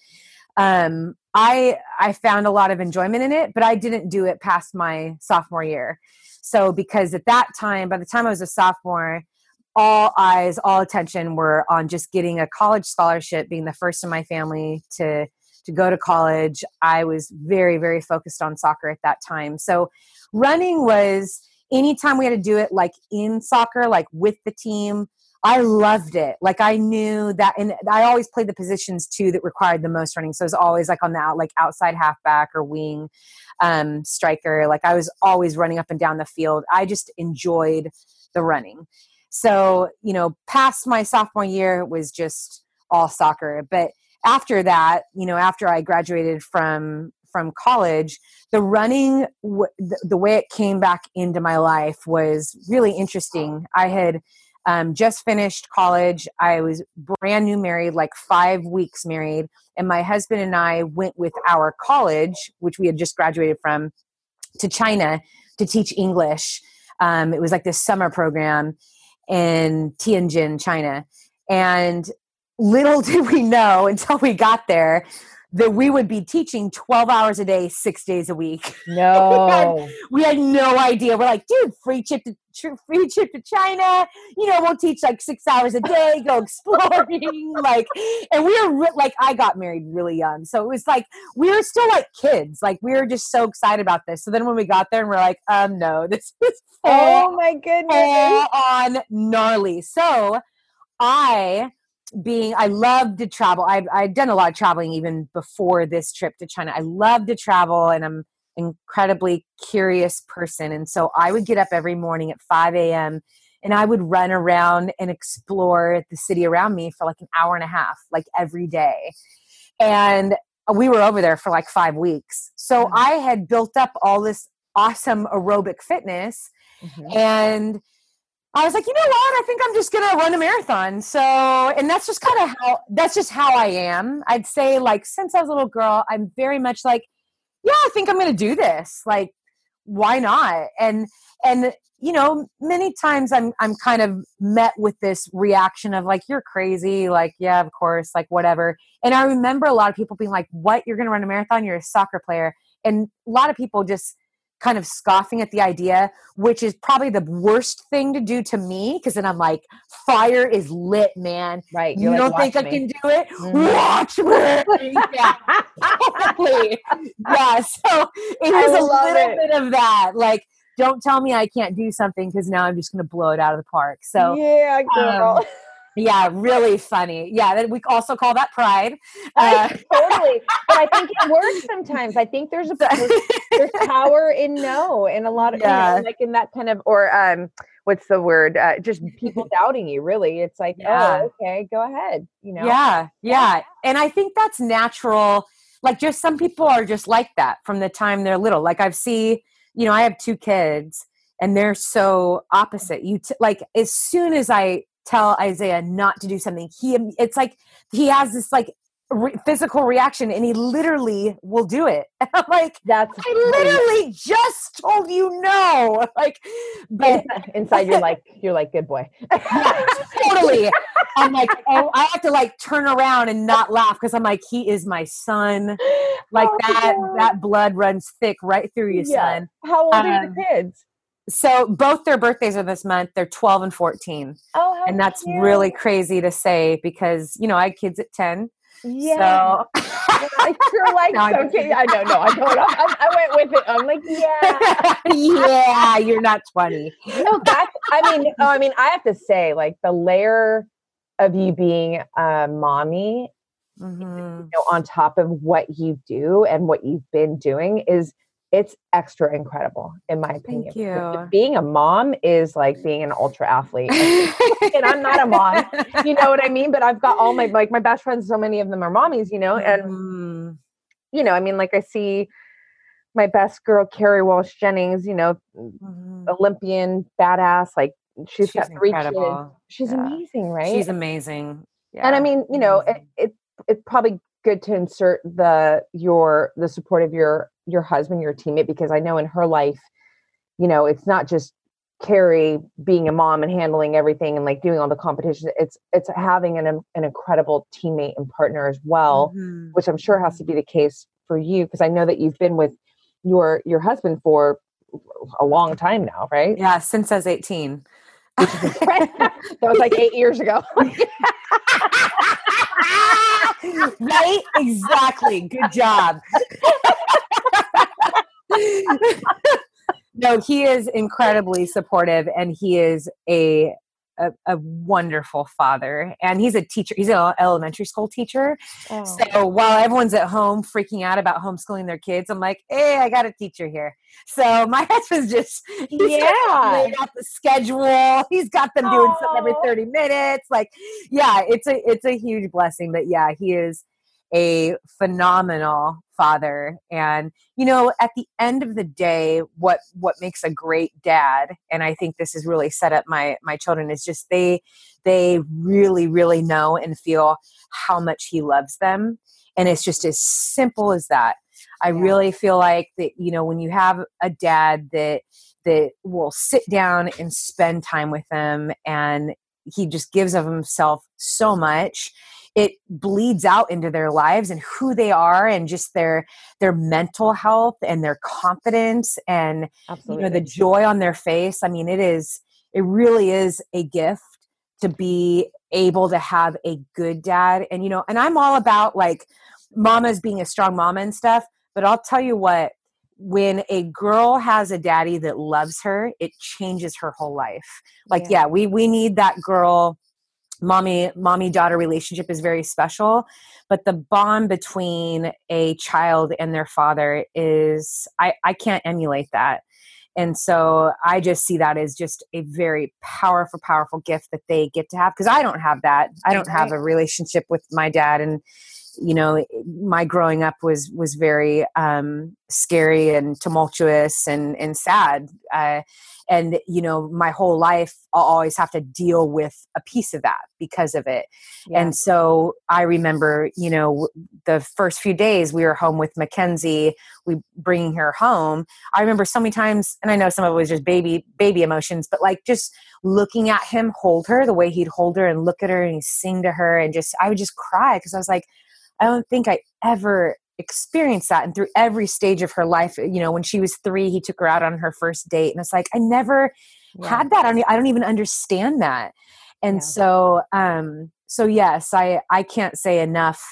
Um I I found a lot of enjoyment in it, but I didn't do it past my sophomore year. So because at that time by the time I was a sophomore, all eyes, all attention were on just getting a college scholarship, being the first in my family to to go to college. I was very, very focused on soccer at that time. So running was anytime we had to do it like in soccer, like with the team, I loved it. Like I knew that, and I always played the positions too that required the most running. So it was always like on the out, like outside halfback or wing, um, striker. Like I was always running up and down the field. I just enjoyed the running. So, you know, past my sophomore year was just all soccer. But after that, you know, after I graduated from from college, the running, the, way it came back into my life was really interesting. I had um, just finished college. I was brand new married, like five weeks married, and my husband and I went with our college, which we had just graduated from, to China to teach English. Um, it was like this summer program, in Tianjin, China. And little did we know until we got there that we would be teaching 12 hours a day, six days a week. No. we, had, we, had, no idea. We're like, dude, free trip to free trip to China. You know, we'll teach like six hours a day, go exploring. like, and we were re- like, I got married really young. So it was like, we were still like kids. Like, we were just so excited about this. So then when we got there and we're like, um, no, this is oh my goodness. on gnarly. So I being i love to travel I've, I've done a lot of traveling even before this trip to china i love to travel and i'm incredibly curious person and so i would get up every morning at 5 a.m and I would run around and explore the city around me for like an hour and a half, like every day. And we were over there for like five weeks. So Mm-hmm. I had built up all this awesome aerobic fitness Mhm. and I was like, you know what? I think I'm just gonna run a marathon. So, and that's just kind of how that's just how I am. I'd say, like, since I was a little girl, I'm very much like, yeah, I think I'm gonna do this. Like, why not? And and you know, many times I'm I'm kind of met with this reaction of like, you're crazy. Like, yeah, of course, like whatever. And I remember a lot of people being like, what? You're gonna run a marathon? You're a soccer player. And a lot of people just kind of scoffing at the idea, which is probably the worst thing to do to me because then I'm like, fire is lit, man. Right. You don't like, think I can do it? Mhm. Watch me. yeah. Yeah. So it was a little it. bit of that. Like, don't tell me I can't do something because now I'm just going to blow it out of the park. So yeah, girl. um, yeah, really funny. Yeah, that we also call that pride. Uh, totally. But I think it works sometimes. I think there's a there's, there's power in no and a lot of you know, like in that kind of or um what's the word? Uh, just people doubting you really. It's like, Yeah. oh, okay, go ahead. You know? Yeah, yeah. And I think that's natural. Like just some people are just like that from the time they're little. Like I've see, you know, I have two kids and they're so opposite. You t- like as soon as I tell Isaiah not to do something, he it's like he has this like re- physical reaction and he literally will do it. And I'm like That's I literally just told you no. Like but inside, you're like you're like good boy. yeah, totally. I'm like, oh, I have to like turn around and not laugh because I'm like, he is my son. Like Oh, that, God. that blood runs thick right through you, Yeah. son. How old are your Um, kids? So both their birthdays are this month. They're 12 and 14, Oh, and that's cute. really crazy to say because you know I had kids at 10. yeah. So Like, you're like No, I so don't- I know, no, I don't. I, I went with it. I'm like, yeah. yeah, you're not 20. no, that's. I mean, oh, I mean, I have to say, like the layer of you being a mommy, Mhm. you know, on top of what you do and what you've been doing is it's extra incredible, in my opinion. Thank you. Being a mom is like being an ultra athlete. and I'm not a mom. You know what I mean? But I've got all my like my best friends. So many of them are mommies. You know, and Mm, you know, I mean, like I see my best girl, Kerri Walsh Jennings. You know, mhm. Olympian, badass. Like she's She's got three kids. She's Yeah. amazing, right? She's amazing. Yeah. and I mean, you know, it, it it's probably good to insert the your the support of your your husband, your teammate, because I know in her life, you know, it's not just Kerri being a mom and handling everything and like doing all the competitions. It's it's having an an incredible teammate and partner as well, Mhm. which I'm sure has to be the case for you because I know that you've been with your your husband for a long time now, right? Yeah, since I was 18. that was like eight years ago. right? Exactly. Good job. no, he is incredibly supportive and he is a, a a wonderful father. And he's a teacher he's an elementary school teacher. Oh. so while everyone's at home freaking out about homeschooling their kids i'm like hey i got a teacher here. So my husband's just Yeah. laid out the schedule. He's got them doing something every 30 minutes. Like yeah it's a it's a huge blessing but yeah he is a phenomenal father. And you know at the end of the day what what makes a great dad and i think this has really set up my my children is just they they really really know and feel how much he loves them. And it's just as simple as that. I Yeah. really feel like that you know when you have a dad that that will sit down and spend time with them and he just gives of himself so much it bleeds out into their lives and who they are and just their their mental health and their confidence and Absolutely. you know the joy on their face i mean it is it really is a gift to be able to have a good dad and you know and i'm all about like mamas being a strong mama and stuff but i'll tell you what when a girl has a daddy that loves her it changes her whole life like Yeah. yeah, we we need that girl mommy mommy daughter relationship is very special but the bond between a child and their father is i i can't emulate that. And so i just see that as just a very powerful powerful gift that they get to have because i don't have that. I don't have a relationship with my dad and you know my growing up was was very um, scary and tumultuous and and sad uh, and you know my whole life i'll always have to deal with a piece of that because of it yeah. and so i remember you know the first few days we were home with mackenzie we bringing her home i remember so many times and i know some of it was just baby baby emotions but like just looking at him hold her the way he'd hold her and look at her and he'd sing to her and just i would just cry because i was like I don't think I ever experienced that. And through every stage of her life, you know, when she was three, he took her out on her first date. And it's like, I never yeah. had that. I don't, I don't even understand that. And yeah. so, um, so yes, I, I can't say enough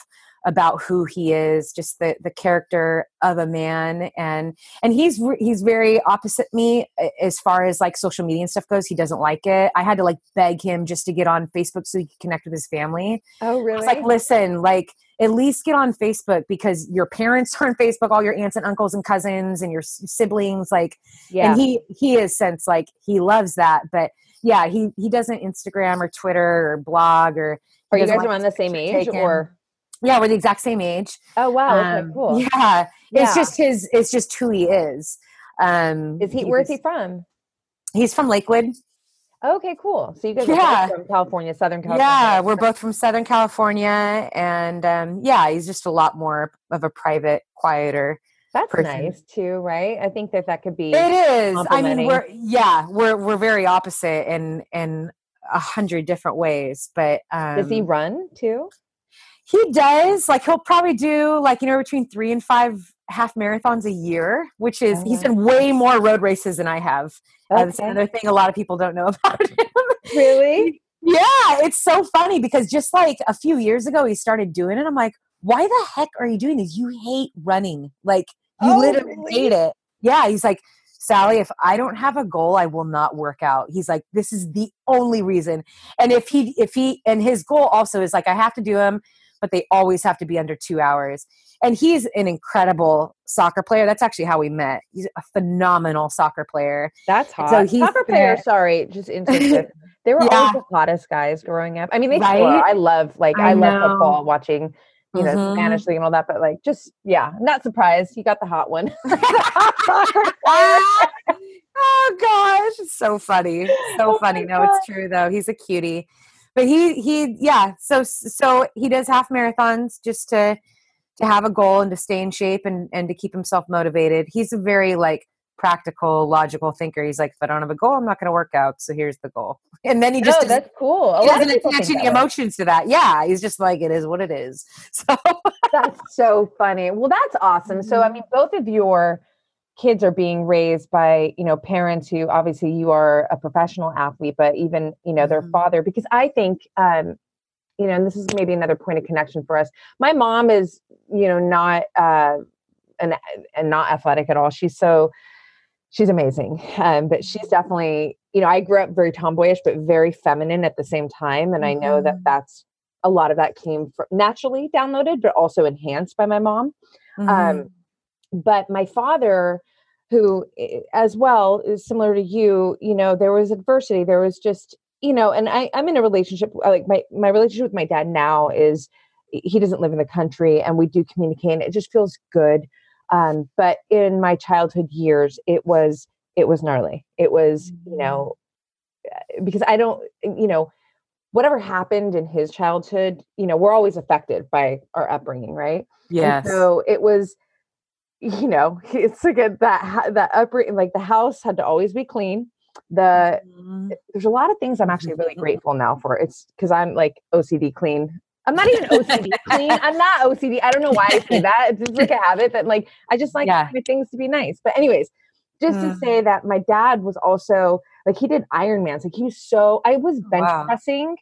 about who he is just the the character of a man and and he's he's very opposite me as far as like social media and stuff goes he doesn't like it i had to like beg him just to get on facebook so he could connect with his family oh really like listen like at least get on facebook because your parents are on facebook all your aunts and uncles and cousins and your siblings like yeah and he he is since like he loves that but yeah he he doesn't instagram or twitter or blog or are you guys around the same age or yeah, we're the exact same age. Oh wow, um, okay, cool. Yeah, yeah, it's just his. It's just who he is. Um, is he? Where's he from? He's from Lakewood. Okay, cool. So you guys yeah. from California, Southern California. Yeah, we're both from Southern California, and um, yeah, he's just a lot more of a private, quieter. That's person. nice too, right? I think that that could be. It is. I mean, we're yeah, we're we're very opposite in in a hundred different ways. But um, does he run too? He does. Like he'll probably do like you know between three and five half marathons a year, which is oh, he's done way more road races than I have. Okay. Uh, that's another thing a lot of people don't know about him. Really? yeah, it's so funny because just like a few years ago he started doing it. I'm like, why the heck are you doing this? You hate running. Like you oh, literally really? hate it. Yeah, he's like, Sally, if I don't have a goal, I will not work out. He's like, this is the only reason. And if he, if he, and his goal also is like, I have to do them but they always have to be under two hours. And he's an incredible soccer player. That's actually how we met. He's a phenomenal soccer player. That's hot. So he's soccer player. Sorry, just interested. they were yeah. always the hottest guys growing up. I mean, they right? I love like I, I love football, watching you know mm-hmm. Spanish league and all that. But like, just yeah, not surprised. He got the hot one. oh gosh, so funny, so oh funny. No, it's true though. He's a cutie but he he yeah so so he does half marathons just to to have a goal and to stay in shape and and to keep himself motivated. He's a very like practical logical thinker. He's like if i don't have a goal i'm not going to work out so here's the goal. And then he just oh, that's cool. He doesn't attach any emotions to that. Yeah he's just like it is what it is. So that's so funny. Well that's awesome. So i mm-hmm. mean both of your kids are being raised by you know parents who obviously you are a professional athlete but even you know their mm-hmm. father because i think um you know and this is maybe another point of connection for us my mom is you know not uh and and not athletic at all she's so she's amazing um but she's definitely you know i grew up very tomboyish but very feminine at the same time and mm-hmm. i know that mm-hmm. that's a lot of that came from naturally downloaded but also enhanced by my mom um, mm-hmm. um but my father who eh, as well is similar to you you know there was adversity there was just you know and I, i'm in a relationship like my my relationship with my dad now is he doesn't live in the country and we do communicate and it just feels good um, but in my childhood years it was it was gnarly it was you mm-hmm. know eh, because i don't you know whatever happened in his childhood you know we're always affected by our upbringing right yeah so it was you know, it's like a, that that upbringing, like the house had to always be clean. The mm-hmm. there's a lot of things I'm actually really grateful now for. It's because I'm like OCD clean. I'm not even OCD clean. I'm not OCD. I don't know why I say that. It's just like a habit that like I just like yeah. my things to be nice. But anyways, just mm. to say that my dad was also like he did Ironmans. Like he was so I was bench wow. pressing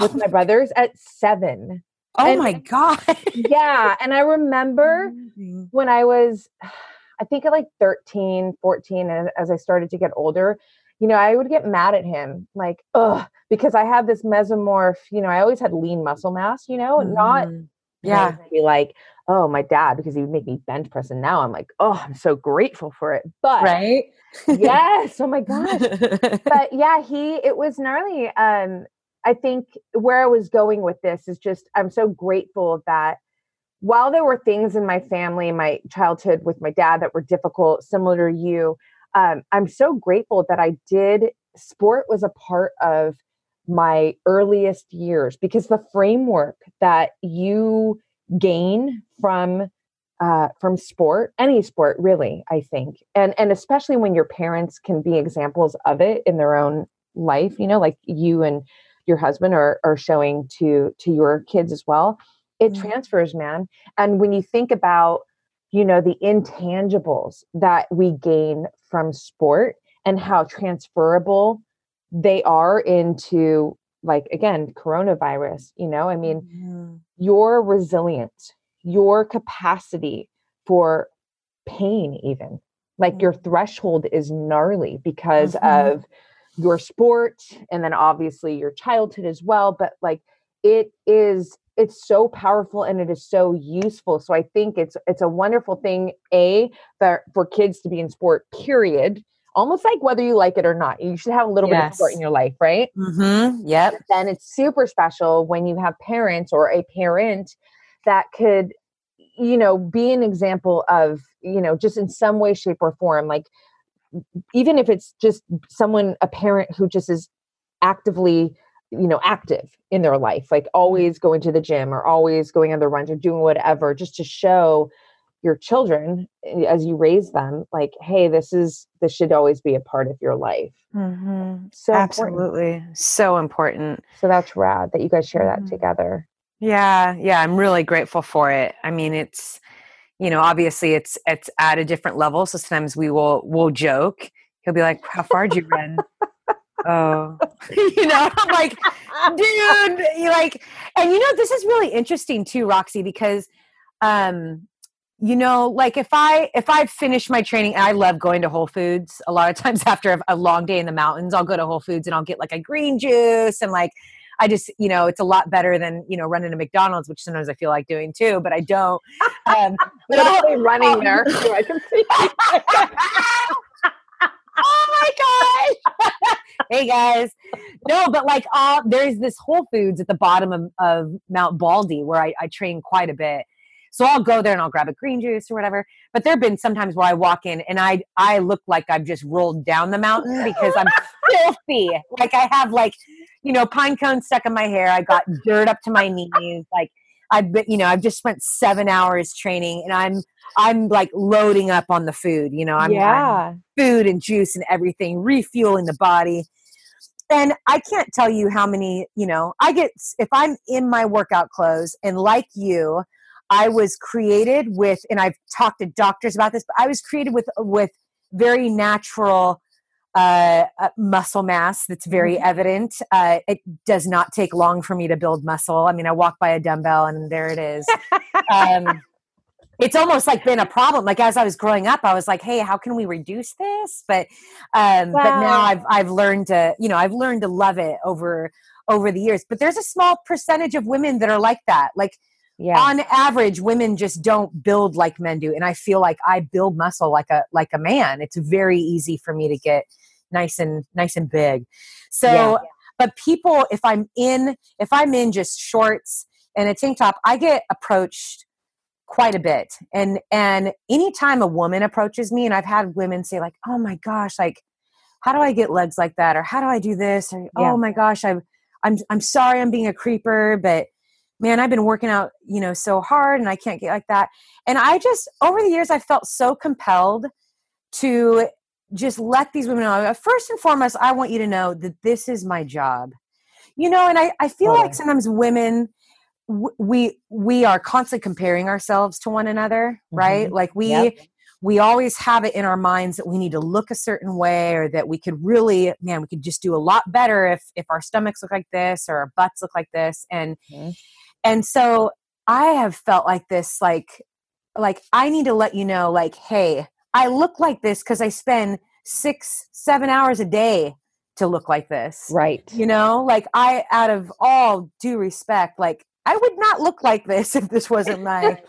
with my brothers at seven. Oh and, my God. yeah. And I remember mm-hmm. when I was, I think at like 13, 14, and as I started to get older, you know, I would get mad at him, like, ugh, because I had this mesomorph, you know, I always had lean muscle mass, you know, mm-hmm. not, yeah, be like, oh, my dad, because he would make me bench press. And now I'm like, oh, I'm so grateful for it. But right? yes. Oh my gosh. but yeah, he, it was gnarly. Um, I think where I was going with this is just, I'm so grateful that while there were things in my family, my childhood with my dad that were difficult, similar to you, um, I'm so grateful that I did. Sport was a part of my earliest years because the framework that you gain from uh, from sport, any sport, really, I think, and and especially when your parents can be examples of it in their own life, you know, like you and your husband are are showing to to your kids as well. It mm-hmm. transfers, man. And when you think about, you know, the intangibles that we gain from sport and how transferable they are into like again coronavirus you know i mean your resilience your capacity for pain even like mm-hmm. your threshold is gnarly because mm-hmm. of your sport and then obviously your childhood as well but like it is it's so powerful and it is so useful so i think it's it's a wonderful thing a for, for kids to be in sport period almost like whether you like it or not. You should have a little yes. bit of sport in your life, right? Mm-hmm. Yep. Then it's super special when you have parents or a parent that could, you know, be an example of, you know, just in some way, shape, or form. Like, even if it's just someone, a parent who just is actively, you know, active in their life, like always going to the gym or always going on the runs or doing whatever, just to show your children eh, as you raise them like hey this is this should always be a part of your life. Mm-hmm. so absolutely. Important. so important. So that's rad that you guys share that mm-hmm. together. Yeah yeah i'm really grateful for it. I mean it's you know obviously it's it's at a different level so sometimes we will we'll joke. He'll be like how far did you run oh. You know i'm like dude you like and you know this is really interesting too roxy because um you know like if i if i finish my training and i love going to whole foods a lot of times after a long day in the mountains i'll go to whole foods and i'll get like a green juice and like i just you know it's a lot better than you know running to mcdonald's which sometimes i feel like doing too but i don't um but i'll running um, there. i can see oh my gosh hey guys no but like uh, there's this whole foods at the bottom of, of mount baldy where I, I train quite a bit so I'll go there and I'll grab a green juice or whatever. But there have been sometimes where I walk in and I I look like I've just rolled down the mountain because I'm filthy. Like I have like, you know, pine cones stuck in my hair. I got dirt up to my knees. Like I've been, you know, I've just spent seven hours training and I'm I'm like loading up on the food, you know, I'm, yeah. I'm food and juice and everything, refueling the body. And I can't tell you how many, you know, I get if I'm in my workout clothes and like you, I was created with, and I've talked to doctors about this, but I was created with with very natural uh, uh, muscle mass that's very mm-hmm. evident. Uh, it does not take long for me to build muscle. I mean, I walk by a dumbbell and there it is. um, it's almost like been a problem. Like as I was growing up, I was like, "Hey, how can we reduce this?" But um, wow. but now I've I've learned to you know I've learned to love it over over the years. But there's a small percentage of women that are like that. Like yeah. on average women just don't build like men do and i feel like i build muscle like a like a man it's very easy for me to get nice and nice and big so yeah. but people if i'm in if i'm in just shorts and a tank top i get approached quite a bit and and anytime a woman approaches me and i've had women say like oh my gosh like how do i get legs like that or how do i do this or yeah. oh my gosh I'm i'm i'm sorry i'm being a creeper but man, I've been working out, you know, so hard and I can't get like that. And I just, over the years, I felt so compelled to just let these women know. First and foremost, I want you to know that this is my job. You know, and I, I feel like sometimes women, we we are constantly comparing ourselves to one another right mm-hmm. like we yep. we always have it in our minds that we need to look a certain way or that we could really man we could just do a lot better if if our stomachs look like this or our butts look like this and mm-hmm. And so I have felt like this, like, like I need to let you know, like, hey, I look like this because I spend six, seven hours a day to look like this. Right. You know, like I, out of all due respect, like I would not look like this if this wasn't my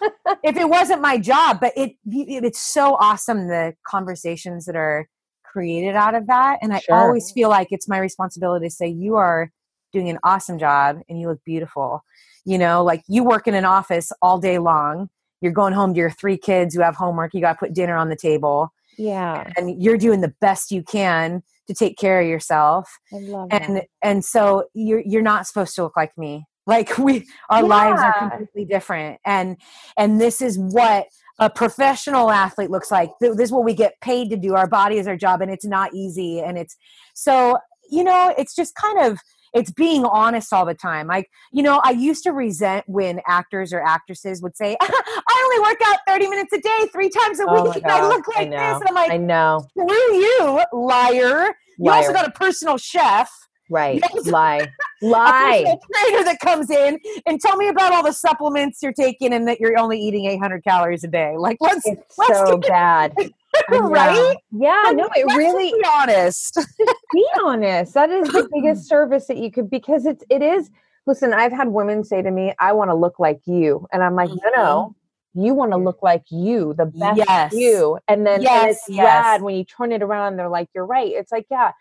if it wasn't my job. But it, it it's so awesome the conversations that are created out of that, and I Sure. always feel like it's my responsibility to say you are doing an awesome job and you look beautiful. You know, like you work in an office all day long. You're going home to your three kids who have homework. You got to put dinner on the table, Yeah. and you're doing the best you can to take care of yourself I love and that. and so you're you're not supposed to look like me like we our lives are completely different and and this is what a professional athlete looks like this is what we get paid to do our body is our job and it's not easy and it's so you know it's just kind of it's being honest all the time like you know i used to resent when actors or actresses would say i only work out 30 minutes a day three times a Oh week and i look I like this and i'm like I know. screw you liar you also got a personal chef Right. Lie. a Lie. trainer that comes in and tell me about all the supplements you're taking and that you're only eating 800 calories a day. Like, let's, It's let's so it bad. I. right. Yeah, Like, no, it really be honest. be honest. That is the biggest service that you could because it's it is listen, I've had women say to me, I want to look like you. And I'm like, no, no. Mm-hmm. You want to look like you, the best Yes. you. And then and Yes, it's yes. rad when you turn it around, they're like, You're right. It's like, yeah,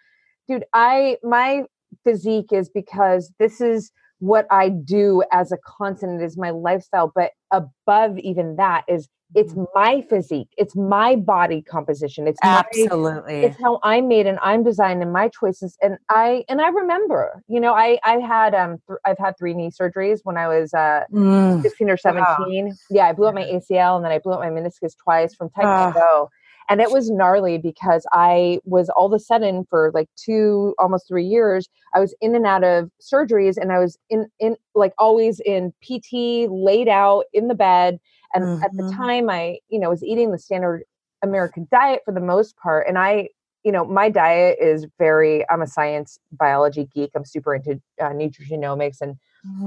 dude, I my physique is because this is what I do as a constant, it is my lifestyle. But above even that is it's my physique, it's my body composition, it's my Absolutely. it's how I'm made and I'm designed and my choices. And I and I remember, you know, I I had um th- I've had three knee surgeries when I was uh Mm. 16 or 17. Yeah, I blew up my ACL and then I blew up my meniscus twice from. Taekwondo. And it was gnarly because I was all of a sudden for like two, almost three years, I was in and out of surgeries and I was in, in like always in PT, laid out in the bed. And at the Mhm. time I, you know, was eating the standard American diet for the most part. And I, you know, my diet is very, I'm a science biology geek. I'm super into uh, nutrigenomics and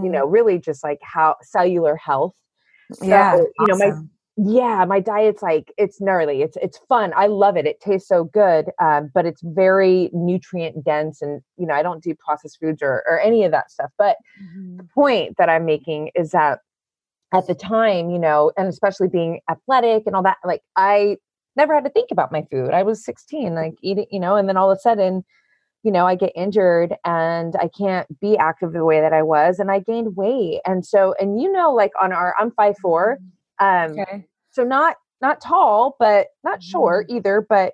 you know really just like how cellular health Mm-hmm. yeah. you know, my- awesome. Yeah my diet's like it's gnarly it's it's fun i love it it tastes so good um, but it's very nutrient dense and you know i don't do processed foods or, or any of that stuff but the point that i'm making is that at the time you know and especially being athletic and all that like i never had to think about my food i was 16 like eating you know and then all of a sudden you know i get injured and i can't be active the way that i was and i gained weight and so and you know like on our i'm five four um okay. so not not tall but not short either but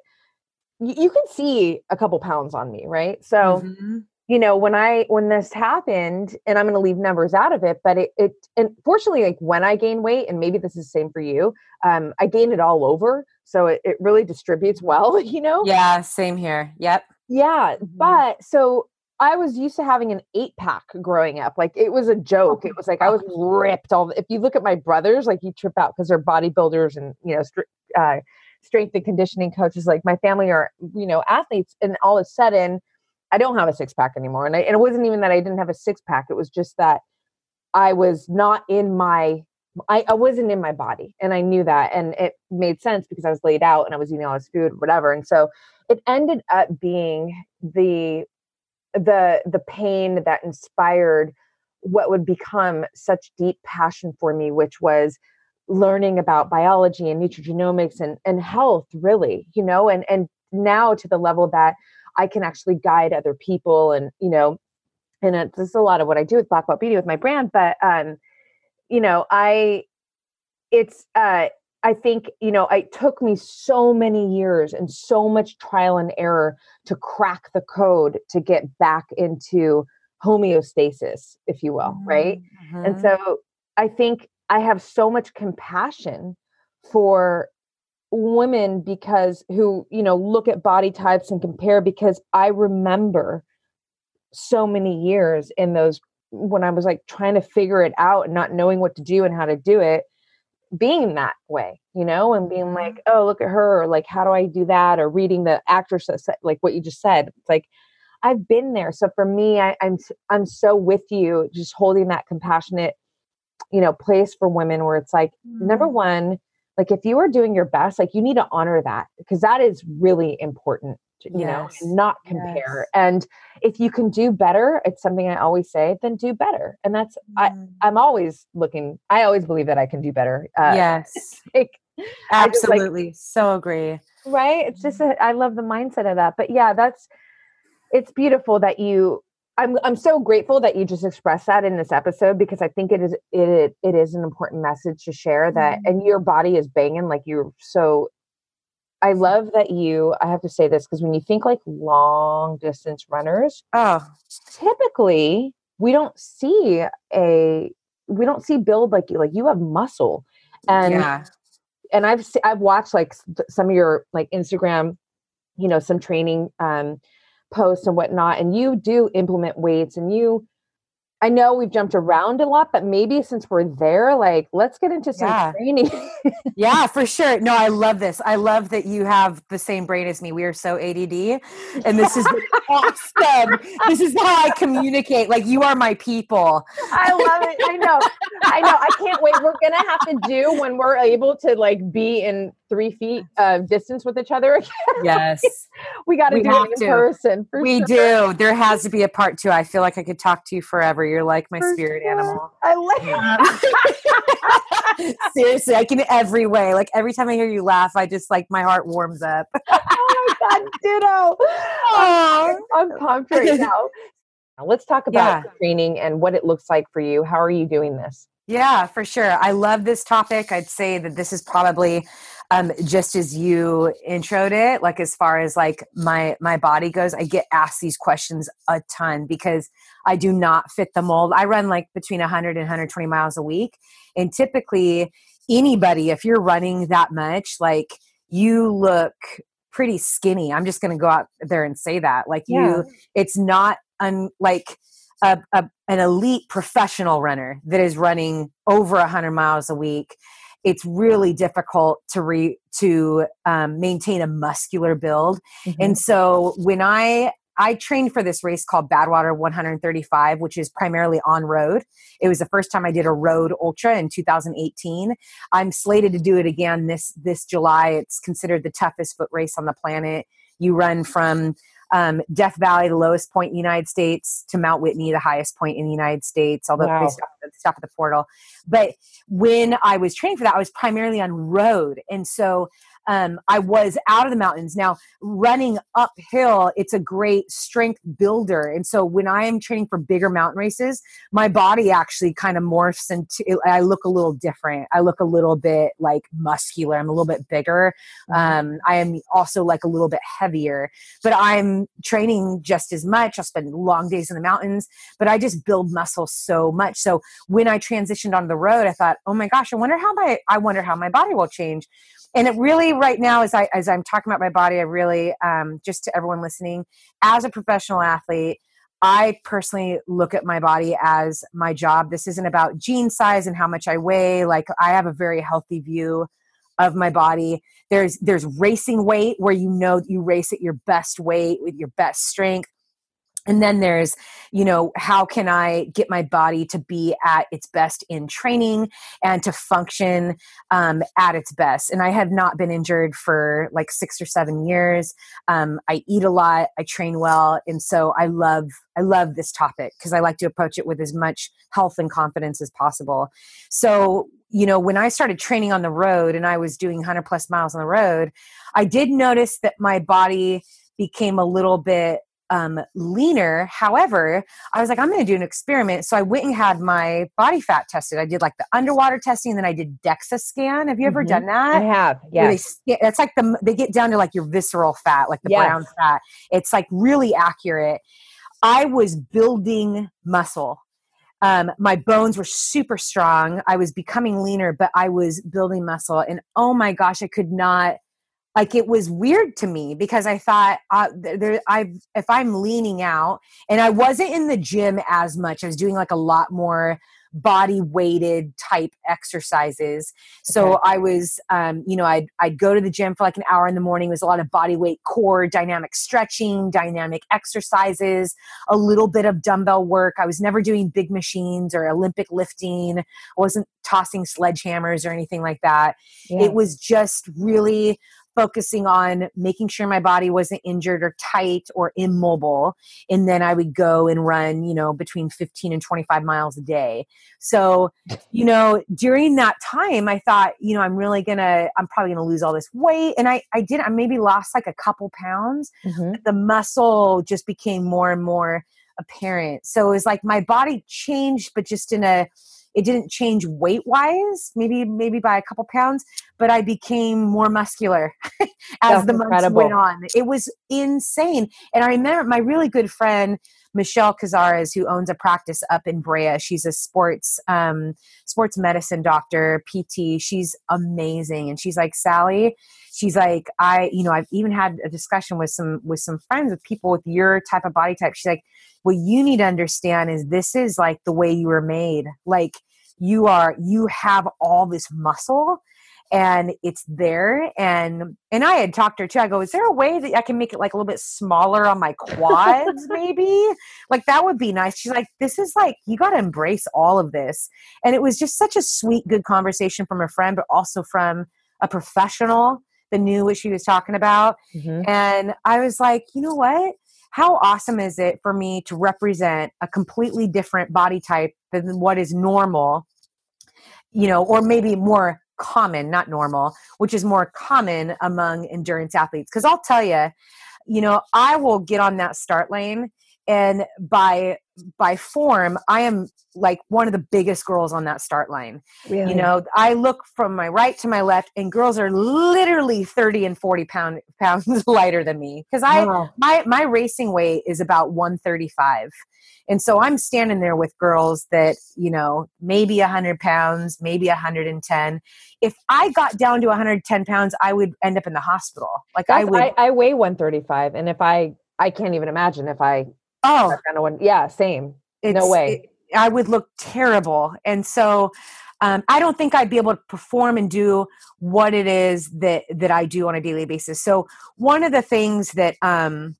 y- you can see a couple pounds on me right so Mhm. you know when i when this happened and i'm going to leave numbers out of it but it it and fortunately like when i gain weight and maybe this is the same for you um i gain it all over so it, it really distributes well you know Yeah. Same here. Yep. yeah Mhm. but so i was used to having an eight pack growing up like it was a joke it was like i was ripped all if you look at my brothers like you trip out because they're bodybuilders and you know str- uh, strength and conditioning coaches like my family are you know athletes and all of a sudden i don't have a six pack anymore and, I, and it wasn't even that i didn't have a six pack it was just that i was not in my I, I wasn't in my body and i knew that and it made sense because i was laid out and i was eating all this food whatever and so it ended up being the the the pain that inspired what would become such deep passion for me which was learning about biology and nutrigenomics and and health really you know and and now to the level that i can actually guide other people and you know and it, this is a lot of what i do with black belt beauty with my brand but um you know i it's uh i think you know it took me so many years and so much trial and error to crack the code to get back into homeostasis if you will right and Mhm. so I think I have so much compassion for women because who, you know, look at body types and compare because I remember so many years in those when I was like trying to figure it out and not knowing what to do and how to do it being that way, you know, and being like, mm-hmm. oh, look at her, or like, how do I do that? Or reading the actress like what you just said. It's like, I've been there. So for me, I, I'm I'm so with you, just holding that compassionate, you know, place for women where it's like, number mm-hmm. one, like if you are doing your best, like you need to honor that because that is really important. You yes. know, not compare. Yes. And if you can do better, it's something I always say, then do better. And that's, mm. I, I'm always looking, I always believe that I can do better. Uh, yes. like, Absolutely. Like, so agree. Right. It's just, a, I love the mindset of that. But yeah, that's, it's beautiful that you, I'm, I'm so grateful that you just expressed that in this episode because I think it is it it is an important message to share that mm-hmm. and your body is banging like you're so I love that you, I have to say this because when you think like long distance runners, oh, typically we don't see a, we don't see build like you, like you have muscle. And, yeah. and I've, I've watched like some of your like Instagram, you know, some training um, posts and whatnot, and you do implement weights and you, I know we've jumped around a lot, but maybe since we're there, like let's get into some yeah. training. yeah, for sure. No, I love this. I love that you have the same brain as me. We are so ADD, and this is awesome. This is how I communicate. Like you are my people. I love it. I know. I know. I can't wait. We're gonna have to do when we're able to like be in three feet of distance with each other again. Yes. we got to do it in to. person. we sure. do. There has to be a part two. I feel like I could talk to you forever. You're like my for spirit sure. animal. I like Seriously, I can every way. Like every time I hear you laugh, I just like my heart warms up. oh my God, ditto. Oh, I'm pumped right now. Now let's talk about yeah. training and what it looks like for you. How are you doing this? Yeah, for sure. I love this topic. I'd say that this is probably um, just as you introed it, like as far as like my my body goes, I get asked these questions a ton because I do not fit the mold. I run like between 100 and 120 miles a week, and typically anybody, if you're running that much, like you look pretty skinny. I'm just going to go out there and say that. Like yeah. you, it's not un, like a, a, an elite professional runner that is running over 100 miles a week it's really difficult to re to um, maintain a muscular build. Mm-hmm. and so when i i trained for this race called badwater 135 which is primarily on road. It was the first time i did a road ultra in 2018 i'm slated to do it again this this july. It's considered the toughest foot race on the planet. You run from um, Death Valley, the lowest point in the United States, to Mount Whitney, the highest point in the United States, although wow. they stop, stop at the portal. But when I was training for that, I was primarily on road. And so um, I was out of the mountains. Now, running uphill, it's a great strength builder. And so when I am training for bigger mountain races, my body actually kind of morphs into, I look a little different. I look a little bit like muscular. I'm a little bit bigger. Mm-hmm. Um, I am also like a little bit heavier, but I'm training just as much. I'll spend long days in the mountains, but I just build muscle so much. So when I transitioned on the road, I thought, oh my gosh, I wonder how my, I wonder how my body will change and it really right now as i as i'm talking about my body i really um, just to everyone listening as a professional athlete i personally look at my body as my job. This isn't about jean size and how much i weigh. Like i have a very healthy view of my body. There's there's racing weight where you know you race at your best weight with your best strength and then there's you know how can i get my body to be at its best in training and to function um, at its best. And i have not been injured for like six or seven years. Um, i eat a lot. I train well. And so i love i love this topic because i like to approach it with as much health and confidence as possible. So you know when i started training on the road and i was doing 100 plus miles on the road i did notice that my body became a little bit um, leaner. However, I was like, I'm going to do an experiment. So I went and had my body fat tested. I did like the underwater testing, and then I did DEXA scan. Have you ever mm-hmm. done that? I have. Yeah. That's like the they get down to like your visceral fat, like the yes. brown fat. It's like really accurate. I was building muscle. Um, my bones were super strong. I was becoming leaner, but I was building muscle. And oh my gosh, I could not like it was weird to me because I thought uh, there, I if I'm leaning out and I wasn't in the gym as much. I was doing like a lot more body weighted type exercises. So okay. I was, um, you know, I'd, I'd go to the gym for like an hour in the morning. It was a lot of body weight core, dynamic stretching, dynamic exercises, a little bit of dumbbell work. I was never doing big machines or Olympic lifting. I wasn't tossing sledgehammers or anything like that. Yeah. It was just really focusing on making sure my body wasn't injured or tight or immobile. And then I would go and run, you know, between 15 and 25 miles a day. So, you know, during that time, I thought, you know, I'm really gonna, I'm probably gonna lose all this weight. And I, I did, I maybe lost like a couple pounds. Mm-hmm. the muscle just became more and more apparent. So it was like my body changed, but just in a, it didn't change weight wise, maybe maybe by a couple pounds, but I became more muscular as That's the months incredible. went on. It was insane. And I remember my really good friend Michelle Cazares, who owns a practice up in Brea. She's a sports um, sports medicine doctor, PT. She's amazing, and she's like Sally. She's like I, you know, I've even had a discussion with some with some friends with people with your type of body type. She's like, what you need to understand is this is like the way you were made. Like you are you have all this muscle and it's there. And and i had talked to her too. I go is there a way that i can make it like a little bit smaller on my quads maybe? Like that would be nice. She's like this is like you got to embrace all of this. And it was just such a sweet good conversation from a friend but also from a professional that knew what she was talking about. Mm-hmm. and i was like you know what? How awesome is it for me to represent a completely different body type than what is normal you know or maybe more common not normal which is more common among endurance athletes. Because i'll tell you you know i will get on that start lane and by by form i am like one of the biggest girls on that start line. Really? you know i look from my right to my left and girls are literally 30 and 40 pound pounds lighter than me. Because i wow. my my racing weight is about 135 and so i'm standing there with girls that you know maybe 100 pounds maybe 110 if i got down to 110 pounds i would end up in the hospital. Like That's, i would I, I weigh 135 and if i i can't even imagine if i Oh, kind of one. Yeah, same. It's, no way. It, I would look terrible. And so um, I don't think I'd be able to perform and do what it is that that I do on a daily basis. So one of the things that um,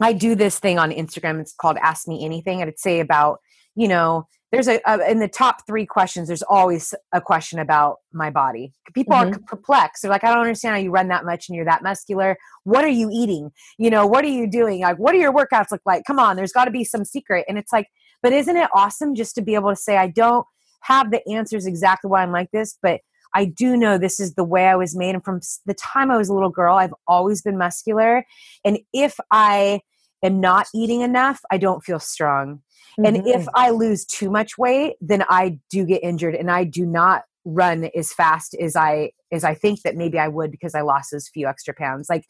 I do this thing on Instagram. It's called Ask Me Anything, and I'd say about you know there's a, a, in the top three questions there's always a question about my body people mm-hmm. are perplexed they're like i don't understand how you run that much and you're that muscular what are you eating you know what are you doing like what do your workouts look like come on there's got to be some secret and it's like but isn't it awesome just to be able to say i don't have the answers exactly why i'm like this but I do know this is the way I was made. And from the time I was a little girl, I've always been muscular. And if I am not eating enough, I don't feel strong. Mm-hmm. And if I lose too much weight, then I do get injured and I do not run as fast as I as I think that maybe I would because I lost those few extra pounds. Like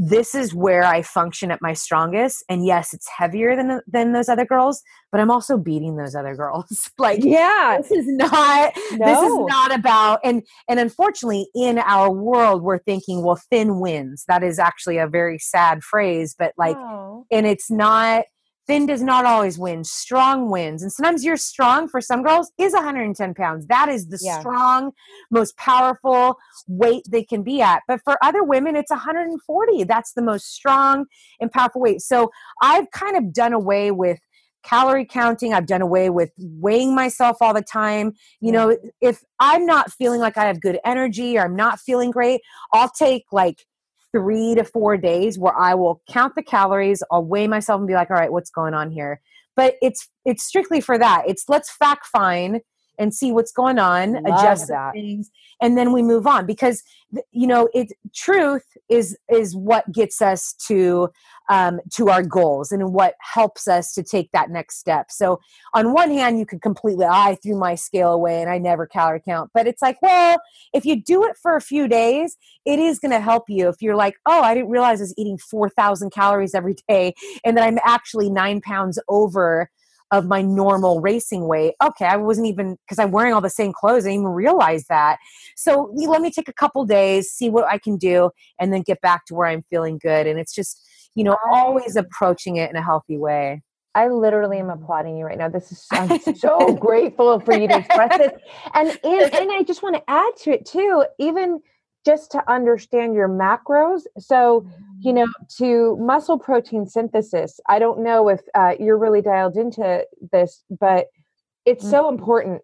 this is where I function at my strongest. And yes, it's heavier than than those other girls, but I'm also beating those other girls. like yeah, this is not no. this is not about and and unfortunately in our world we're thinking well thin wins. That is actually a very sad phrase, but like oh. and it's not thin does not always win. Strong wins. And sometimes you're strong for some girls is 110 pounds. That is the yeah. strong most powerful weight they can be at. But for other women it's 140 that's the most strong and powerful weight. So i've kind of done away with calorie counting. I've done away with weighing myself all the time. You know if i'm not feeling like i have good energy or i'm not feeling great i'll take like three to four days where I will count the calories, I'll weigh myself and be like, all right, what's going on here? But it's it's strictly for that. It's let's fact find and see what's going on, Love adjust that. things, and then we move on. Because you know, it truth is is what gets us to um, to our goals and what helps us to take that next step. So on one hand, you could completely I threw my scale away and I never calorie count, but it's like, well, if you do it for a few days, it is going to help you. If you're like, oh, I didn't realize I was eating four thousand calories every day, and that I'm actually nine pounds over of my normal racing weight. Okay, I wasn't even because I'm wearing all the same clothes. I didn't even realize that. So let me take a couple days, see what I can do, and then get back to where I'm feeling good. And it's just, you know, always approaching it in a healthy way. I literally am applauding you right now. This is I'm so grateful for you to express this. And, and and I just want to add to it too, even just to understand your macros. So, you know, to muscle protein synthesis, I don't know if uh, you're really dialed into this, but it's mm-hmm. so important.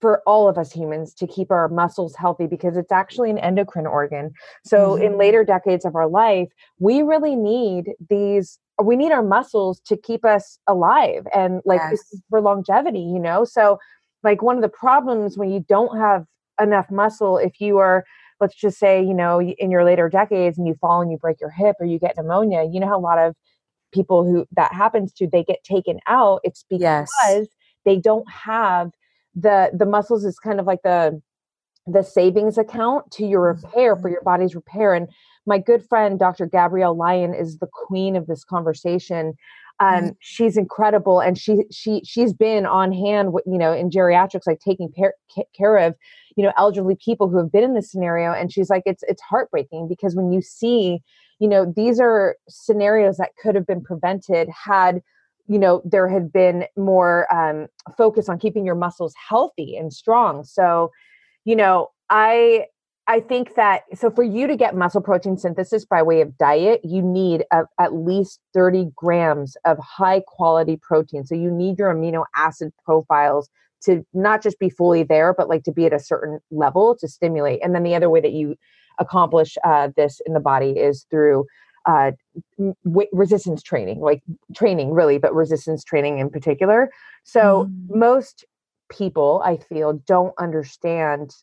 for all of us humans to keep our muscles healthy because it's actually an endocrine organ. So mm-hmm. in later decades of our life, we really need these we need our muscles to keep us alive and like yes. for longevity, you know? So like one of the problems when you don't have enough muscle if you are let's just say, you know, in your later decades and you fall and you break your hip or you get pneumonia, you know how a lot of people who that happens to they get taken out it's because yes. they don't have the the muscles is kind of like the the savings account to your repair for mm-hmm. your body's repair and my good friend dr gabrielle lyon is the queen of this conversation um, mm-hmm. she's incredible and she she she's been on hand you know in geriatrics like taking care, care of you know elderly people who have been in this scenario and she's like it's it's heartbreaking because when you see you know these are scenarios that could have been prevented had you know there had been more um, focus on keeping your muscles healthy and strong so you know i i think that so for you to get muscle protein synthesis by way of diet you need a, at least 30 grams of high quality protein so you need your amino acid profiles to not just be fully there but like to be at a certain level to stimulate and then the other way that you accomplish uh, this in the body is through uh, w- resistance training, like training really, but resistance training in particular. So mm. most people, I feel, don't understand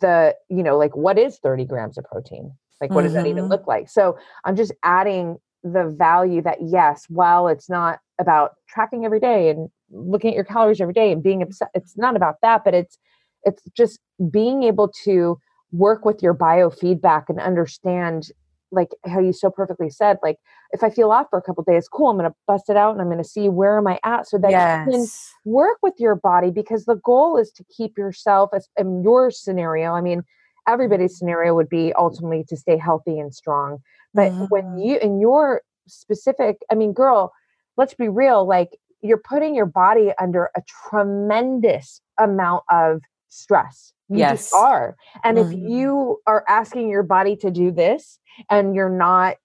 the, you know, like what is 30 grams of protein? Like, what mm-hmm. does that even mm-hmm. look like? So I'm just adding the value that, yes, while it's not about tracking every day and looking at your calories every day and being upset, it's not about that, but it's, it's just being able to work with your biofeedback and understand like how you so perfectly said like if i feel off for a couple days cool i'm going to bust it out and i'm going to see where am i at so that yes. you can work with your body because the goal is to keep yourself as in your scenario i mean everybody's scenario would be ultimately to stay healthy and strong but mm-hmm. when you in your specific i mean girl let's be real like you're putting your body under a tremendous amount of stress you yes. just are. And mm-hmm. if you are asking your body to do this and you're not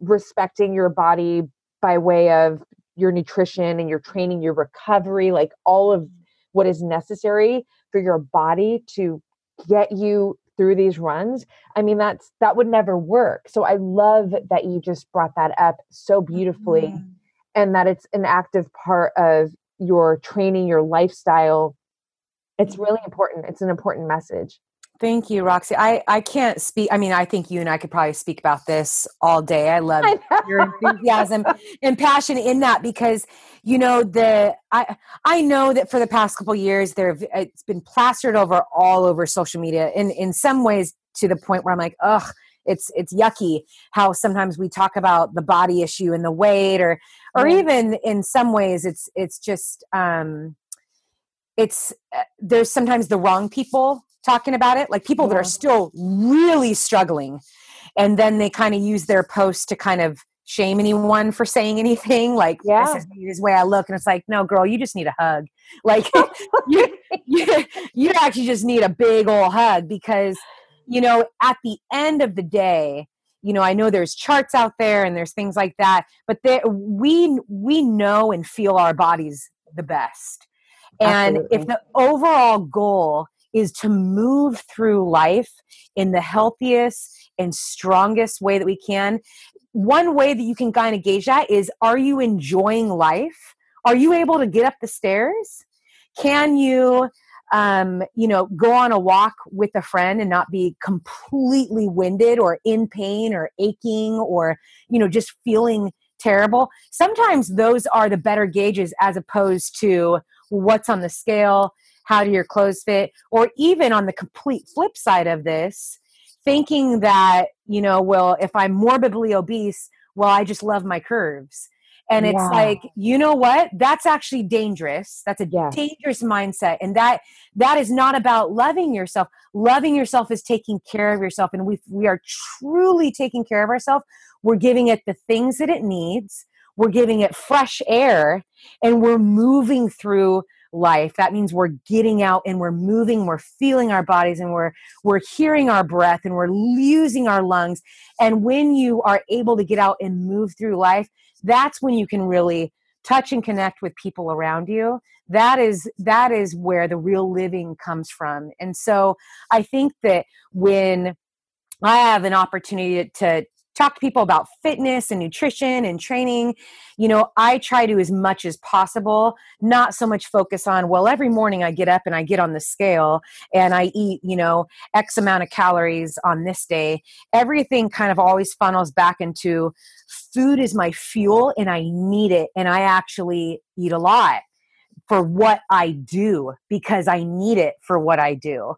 respecting your body by way of your nutrition and your training, your recovery, like all of what is necessary for your body to get you through these runs i mean that's that would never work so i love that you just brought that up so beautifully mm-hmm. and that it's an active part of your training your lifestyle it's really important it's an important message Thank you, Roxy. I, I can't speak. I mean, I think you and I could probably speak about this all day. I love I your enthusiasm and passion in that because, you know, the I I know that for the past couple years there it's been plastered over all over social media in in some ways to the point where I'm like, ugh, it's it's yucky how sometimes we talk about the body issue and the weight or or even in some ways it's it's just um it's uh, there's sometimes the wrong people talking about it like people yeah. that are still really struggling and then they kind of use their post to kind of shame anyone for saying anything like yeah. this is this way i look and it's like no girl you just need a hug like you, you, you actually just need a big old hug because you know at the end of the day you know i know there's charts out there and there's things like that but there, we we know and feel our bodies the best and Absolutely. if the overall goal is to move through life in the healthiest and strongest way that we can, one way that you can kind of gauge that is are you enjoying life? Are you able to get up the stairs? Can you um, you know, go on a walk with a friend and not be completely winded or in pain or aching or, you know, just feeling terrible. Sometimes those are the better gauges as opposed to what's on the scale, how do your clothes fit, or even on the complete flip side of this, thinking that, you know, well, if I'm morbidly obese, well, I just love my curves. And it's like, you know what? That's actually dangerous. That's a yes. dangerous mindset. And that that is not about loving yourself. Loving yourself is taking care of yourself. And we we are truly taking care of ourselves. We're giving it the things that it needs we're giving it fresh air and we're moving through life. That means we're getting out and we're moving we're feeling our bodies and we're we're hearing our breath and we're using our lungs. And when you are able to get out and move through life that's when you can really touch and connect with people around you. That is that is where the real living comes from. And so i think that when i have an opportunity to talk to people about fitness and nutrition and training. You know i try to as much as possible not so much focus on well every morning i get up and i get on the scale and i eat you know x amount of calories on this day. Everything kind of always funnels back into food is my fuel and i need it and i actually eat a lot for what i do because i need it for what i do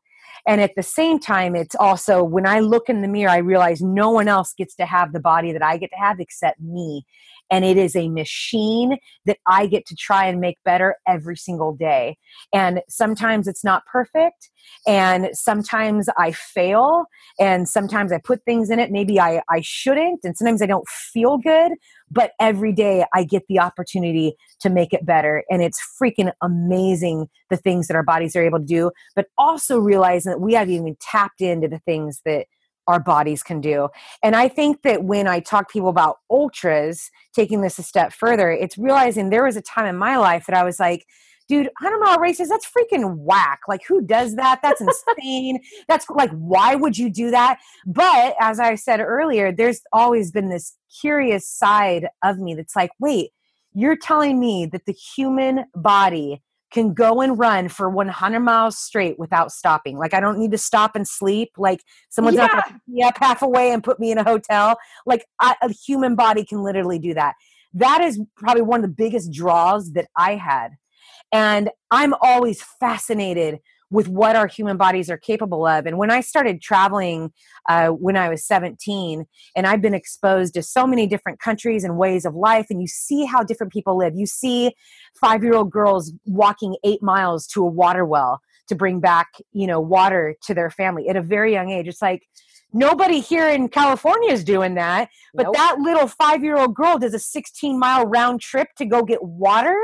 and at the same time, it's also when I look in the mirror, I realize no one else gets to have the body that I get to have except me. And it is a machine that I get to try and make better every single day. And sometimes it's not perfect. And sometimes I fail. And sometimes I put things in it. Maybe I, I shouldn't. And sometimes I don't feel good but every day I get the opportunity to make it better. And it's freaking amazing the things that our bodies are able to do, but also realizing that we haven't even tapped into the things that our bodies can do. And I think that when I talk people about ultras, taking this a step further, it's realizing there was a time in my life that I was like, dude, 100 mile races, that's freaking whack. Like, who does that? That's insane. that's like, why would you do that? But as I said earlier, there's always been this curious side of me that's like, wait, you're telling me that the human body can go and run for 100 miles straight without stopping. Like I don't need to stop and sleep. Like someone's yeah. not going to pick me up half away and put me in a hotel. Like I, a human body can literally do that. That is probably one of the biggest draws that I had and I'm always fascinated with what our human bodies are capable of. And when I started traveling uh, when I was 17, and I've been exposed to so many different countries and ways of life, and you see how different people live. You see five year old girls walking eight miles to a water well to bring back, you know, water to their family at a very young age. It's like, nobody here in California is doing that. But nope. that little five year old girl does a 16 mile round trip to go get water.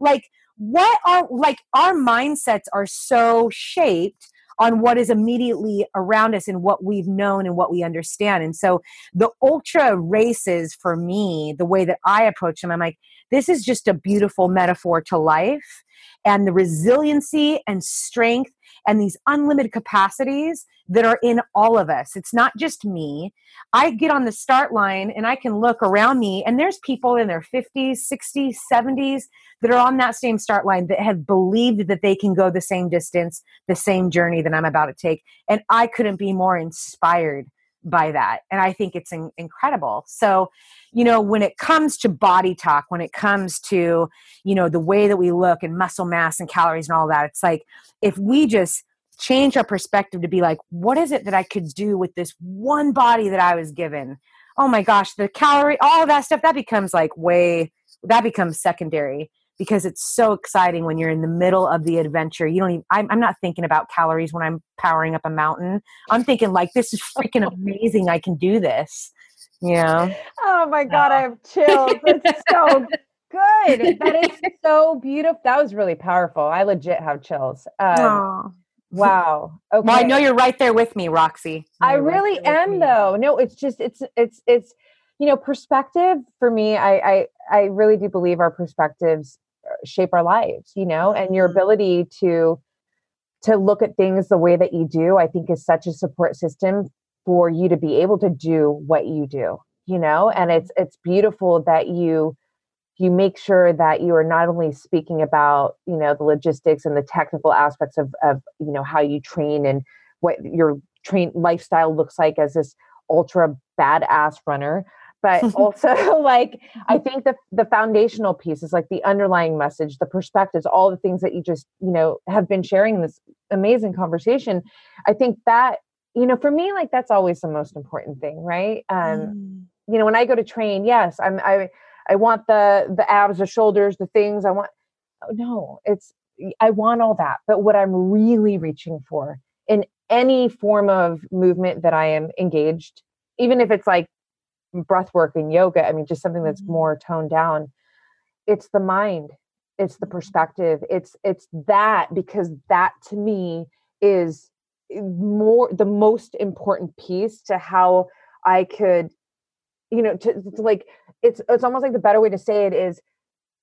Like, what are like our mindsets are so shaped on what is immediately around us and what we've known and what we understand. And so the ultra races for me, the way that I approach them, I'm like, this is just a beautiful metaphor to life and the resiliency and strength and these unlimited capacities that are in all of us. It's not just me. I get on the start line and I can look around me, and there's people in their 50s, 60s, 70s that are on that same start line that have believed that they can go the same distance, the same journey that I'm about to take. And I couldn't be more inspired by that. And I think it's in- incredible. So, you know, when it comes to body talk, when it comes to, you know, the way that we look and muscle mass and calories and all that, it's like if we just change our perspective to be like, what is it that I could do with this one body that I was given? Oh my gosh, the calorie, all of that stuff, that becomes like way, that becomes secondary because it's so exciting when you're in the middle of the adventure. You don't even, I'm, I'm, not thinking about calories when I'm powering up a mountain. I'm thinking, like, this is freaking amazing. I can do this. Yeah. Oh my God, I have chills. It's so good. That is so beautiful. That was really powerful. I legit have chills. Um, wow. Okay. Well, I know you're right there with me, Roxy. I really right am, though. No, it's just, it's, it's, it's, you know, perspective for me, I, I, I really do believe our perspectives shape our lives you know and your mm-hmm. ability to to look at things the way that you do i think is such a support system for you to be able to do what you do you know and it's it's beautiful that you you make sure that you are not only speaking about you know the logistics and the technical aspects of of you know how you train and what your train lifestyle looks like as this ultra badass runner but also like i think the the foundational piece is like the underlying message the perspectives all the things that you just you know have been sharing in this amazing conversation. I think that you know for me like that's always the most important thing right? Um mm. you know when i go to train yes i'm i i want the the abs the shoulders the things i want oh, no it's i want all that. But what i'm really reaching for in any form of movement that i am engaged even if it's like breath work and yoga i mean just something that's mm-hmm. more toned down it's the mind it's the mm-hmm. perspective it's it's that because that to me is eh, more the most important piece to how i could you know to, to like it's it's almost like the better way to say it is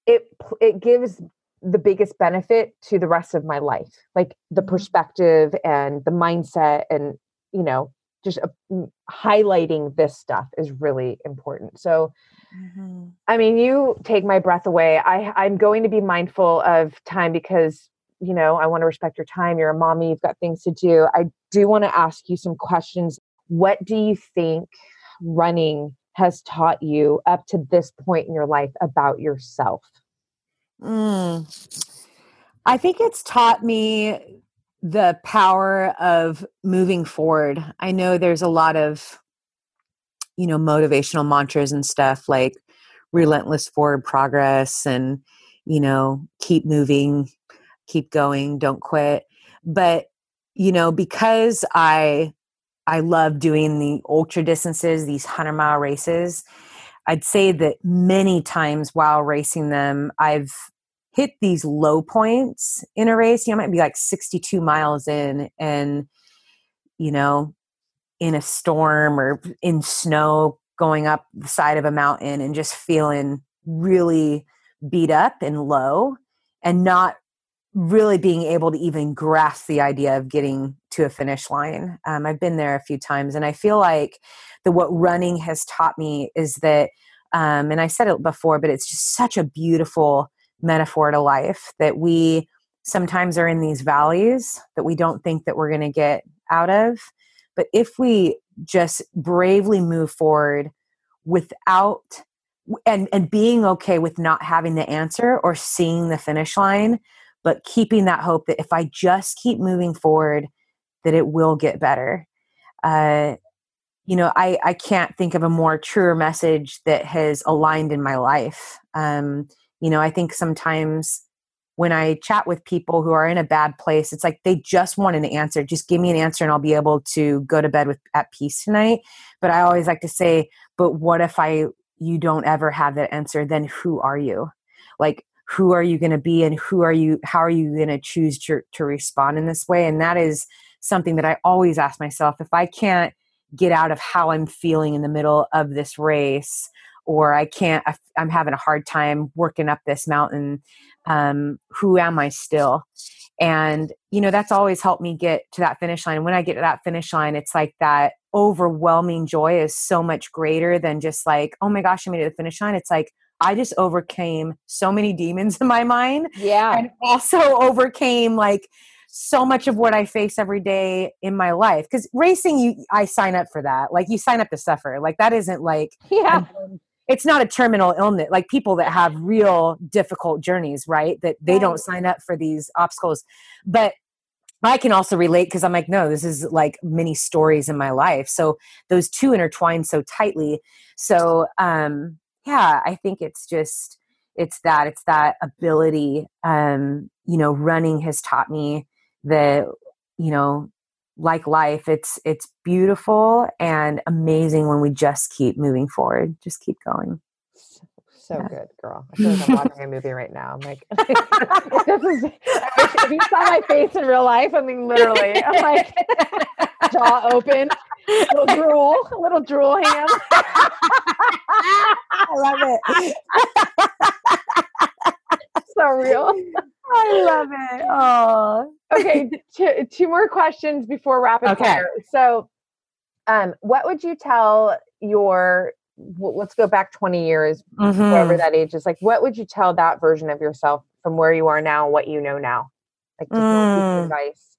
it it gives the biggest benefit to the rest of my life like the Mm-hmm. perspective and the mindset and you know just uh, highlighting this stuff is really important. So Mm-hmm. i mean you take my breath away. I i'm going to be mindful of time because you know i want to respect your time. You're a mommy. You've got things to do. I do want to ask you some questions. What do you think running has taught you up to this point in your life about yourself? Mm. I think it's taught me the power of moving forward. I know there's a lot of, you know, motivational mantras and stuff like relentless forward progress and, you know, keep moving, keep going, don't quit. But, you know, because I I love doing the ultra distances, these 100 mile races. I'd say that many times while racing them, I've hit these low points in a race. You know, might be like 62 miles in and, you know, in a storm or in snow going up the side of a mountain and just feeling really beat up and low and not really being able to even grasp the idea of getting to a finish line. Um, I've been there a few times, and I feel like that what running has taught me is that, um, and I said it before, but it's just such a beautiful metaphor to life that we sometimes are in these valleys that we don't think that we're going to get out of. But if we just bravely move forward without and and being okay with not having the answer or seeing the finish line but keeping that hope that if I just keep moving forward, that it will get better. Uh, you know, I, I can't think of a more truer message that has aligned in my life. Um, you know, I think sometimes when I chat with people who are in a bad place, it's like they just want an answer. Just give me an answer and I'll be able to go to bed with at peace tonight. But I always like to say, but what if I you don't ever have that answer? Then who are you? Like who are you going to be and who are you how are you going to choose to, to respond in this way and that is something that i always ask myself if i can't get out of how i'm feeling in the middle of this race or i can't i'm having a hard time working up this mountain um, who am i still and you know that's always helped me get to that finish line and when i get to that finish line it's like that overwhelming joy is so much greater than just like oh my gosh i made it to the finish line it's like I just overcame so many demons in my mind. Yeah. And also overcame like so much of what I face every day in my life. Because racing, you I sign up for that. Like you sign up to suffer. Like that isn't like Yeah. It's not a terminal illness. Like people that have real difficult journeys, right? That they don't sign up for these obstacles. But I can also relate because I'm like, no, this is like many stories in my life. So those two intertwine so tightly. So um yeah i think it's just it's that it's that ability um you know running has taught me that you know like life it's it's beautiful and amazing when we just keep moving forward just keep going So Yeah. good, girl. I feel like I'm watching a movie right now. I'm like, this is, if you saw my face in real life, I mean, literally, I'm like, jaw open, little drool, little drool hand. i love it so real. i love it oh Okay, two, two more questions before rapid Okay. fire. So, um, what would you tell your let's go back 20 years, whatever Mhm. that age is, like what would you tell that version of yourself from where you are now and what you know now? Like just Mm. advice.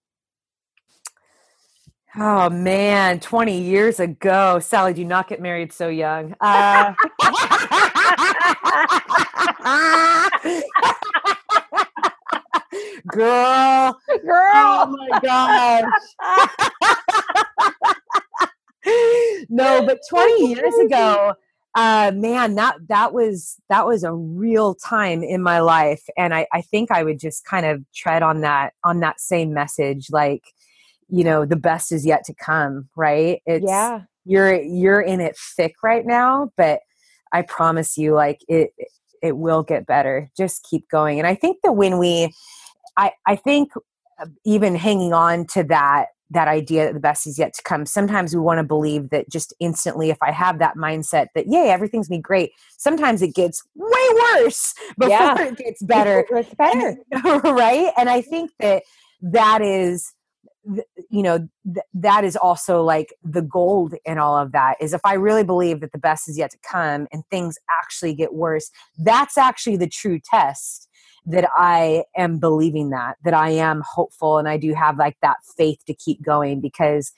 Oh man, 20 years ago. Sally, do not get married so young. Uh, girl, Girl. oh my gosh. no, but 20 years ago, uh man, that that was that was a real time in my life. And I, I think I would just kind of tread on that on that same message, like, you know, the best is yet to come, right? It's yeah. you're you're in it thick right now, but I promise you, like it it will get better. Just keep going. And I think that when we I I think uh, even hanging on to that that idea that the best is yet to come sometimes we want to believe that just instantly if i have that mindset that yay everything's going to be great sometimes it gets way worse before yeah. it gets better it's better right and i think that that is you know th- that is also like the gold in all of that is if i really believe that the best is yet to come and things actually get worse that's actually the true test that i am believing that that i am hopeful and i do have like that faith to keep going because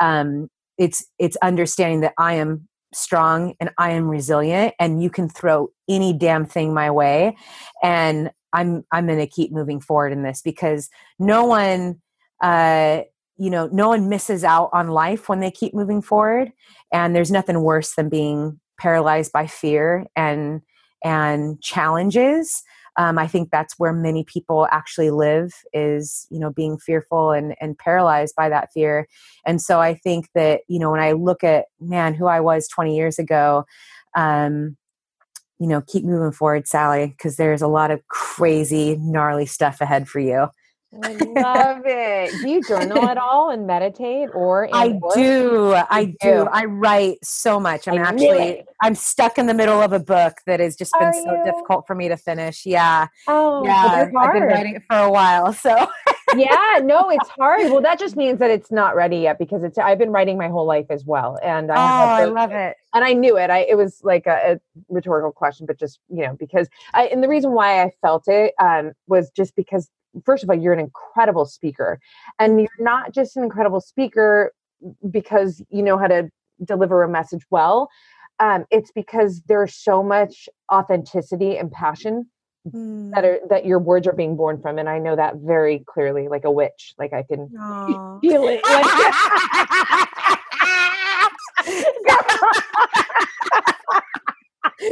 um it's it's understanding that i am strong and i am resilient and you can throw any damn thing my way and i'm i'm going to keep moving forward in this because no one uh, you know, no one misses out on life when they keep moving forward. And there's nothing worse than being paralyzed by fear and and challenges. Um, I think that's where many people actually live is, you know, being fearful and, and paralyzed by that fear. And so I think that, you know, when I look at, man, who I was 20 years ago, um, you know, keep moving forward, Sally, because there's a lot of crazy, gnarly stuff ahead for you. I love it. Do you journal at all and meditate or I do. I do. do. I write so much. I'm I actually I'm stuck in the middle of a book that has just been Are so you? difficult for me to finish. Yeah. Oh, yeah. I've been writing it for a while. So yeah, no, it's hard. Well, that just means that it's not ready yet because it's I've been writing my whole life as well. And I Oh, I love it. And I knew it. I it was like a, a rhetorical question, but just, you know, because I and the reason why I felt it um was just because first of all, you're an incredible speaker. And you're not just an incredible speaker because you know how to deliver a message well. Um, it's because there's so much authenticity and passion mm. that are that your words are being born from. And I know that very clearly, like a witch. Like I can Aww. feel it. Like,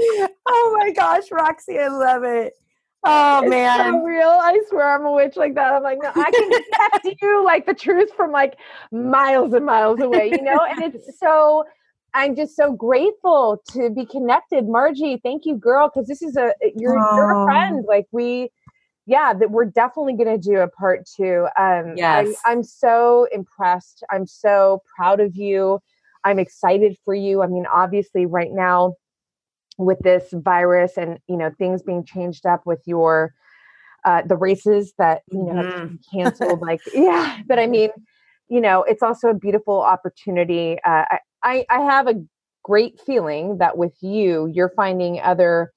oh my gosh, Roxy, I love it. Oh man, so real! I swear I'm a witch like that. I'm like, no, I can detect you like the truth from like miles and miles away, you know. And it's so. I'm just so grateful to be connected, Margie. Thank you, girl, because this is a you're oh. you're a friend. Like we, yeah, that we're definitely going to do a part two. Um, yes, I, I'm so impressed. I'm so proud of you. I'm excited for you. I mean, obviously, right now with this virus and you know things being changed up with your uh, the races that you know mm-hmm. canceled like yeah but i mean you know it's also a beautiful opportunity uh, I, I I have a great feeling that with you you're finding other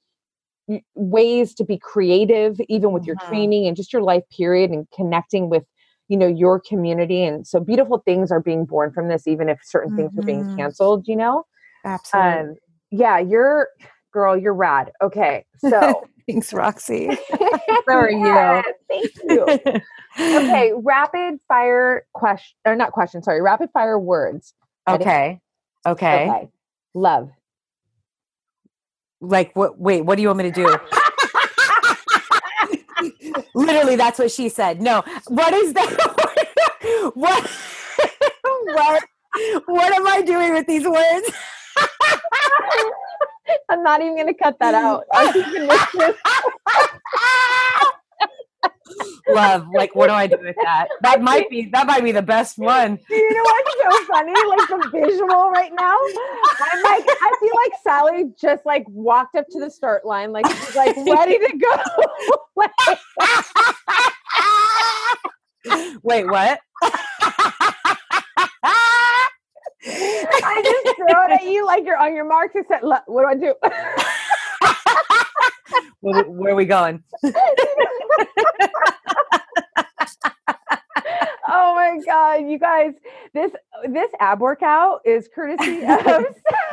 ways to be creative even with your mm-hmm. training and just your life period and connecting with you know your community and so beautiful things are being born from this even if certain mm-hmm. things are being mm-hmm. canceled you know absolutely um, yeah, you're girl, you're rad. Okay. So thanks, Roxy. are you. Thank you. okay, rapid fire question or not question, sorry, rapid fire words. Okay. Okay. Okay. Love. Like what wait, what do you want me to do? Literally, that's what she said. No. What is that? what what what am I doing with these words? I'm not even going to cut that out. Love, like, what do I do with that? That might be that might be the best one. you know what's so funny? Like the visual right now. I'm like, I feel like Sally just like walked up to the start line, like she's like ready to go. Wait, what? I just throw it at you like you're on your marks and said, what do I do? where, where are we going? Oh my god you guys this this ab workout is courtesy of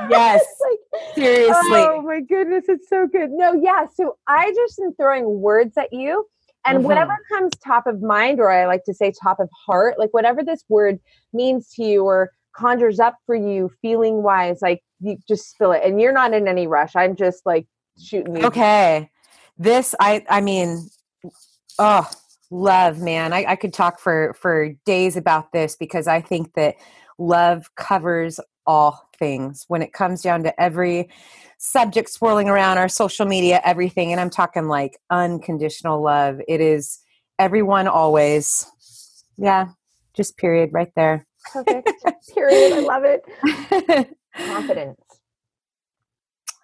yes like, seriously. oh my goodness it's so good. No yeah so i just am throwing words at you and mm-hmm. whatever comes top of mind or i like to say top of heart like whatever this word means to you or conjures up for you feeling wise like you just spill it and you're not in any rush. I'm just like shooting you. Okay. This i i mean oh love man I, I could talk for for days about this because i think that love covers all things when it comes down to every subject swirling around our social media everything and i'm talking like unconditional love it is everyone always yeah Just period right there. Perfect. period. I love it. Confidence.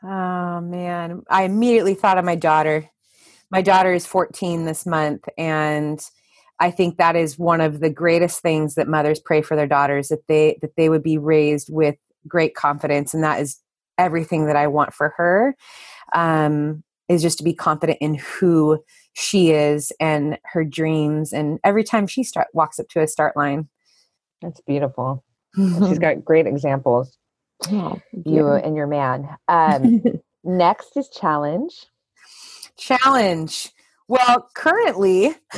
Oh man, I immediately thought of my daughter. My daughter is 14 this month and I think that is one of the greatest things that mothers pray for their daughters that they that they would be raised with great confidence and that is everything that I want for her. Um, is just to be confident in who she is and her dreams and every time she start walks up to a start line. That's beautiful. She's got great examples. Oh, you and your man. Um, next is challenge. Challenge. Well, currently,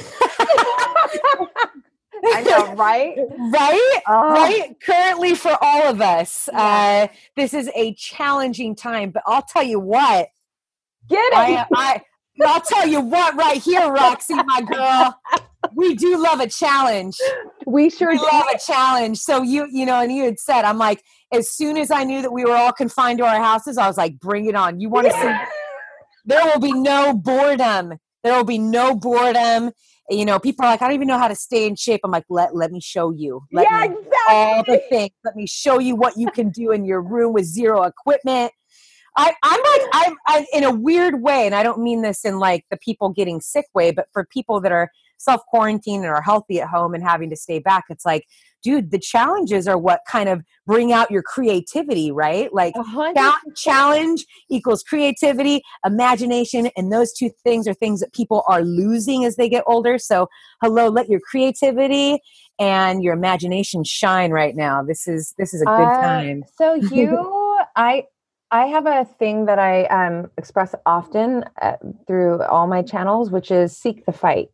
I know, right? right? Oh. Right? Currently, for all of us, yeah. uh, this is a challenging time. But I'll tell you what. Get it. I, I, I'll tell you what, right here, Roxy, my girl. we do love a challenge. We sure we love a challenge. So you, you know, and you had said, I'm like, as soon as I knew that we were all confined to our houses, I was like, bring it on. You want to yeah. see? There will be no boredom. There will be no boredom. You know, people are like, I don't even know how to stay in shape. I'm like, let let me show you. Let yeah, me, exactly. All the things. Let me show you what you can do in your room with zero equipment. I, I'm like, I'm, I'm in a weird way, and I don't mean this in like the people getting sick way, but for people that are self quarantine and are healthy at home and having to stay back, it's like, dude, the challenges are what kind of bring out your creativity, right? Like challenge equals creativity, imagination, and those two things are things that people are losing as they get older. So, hello, let your creativity and your imagination shine right now. This is this is a good uh, time. So you, I. I have a thing that I um, express often uh, through all my channels, which is seek the fight.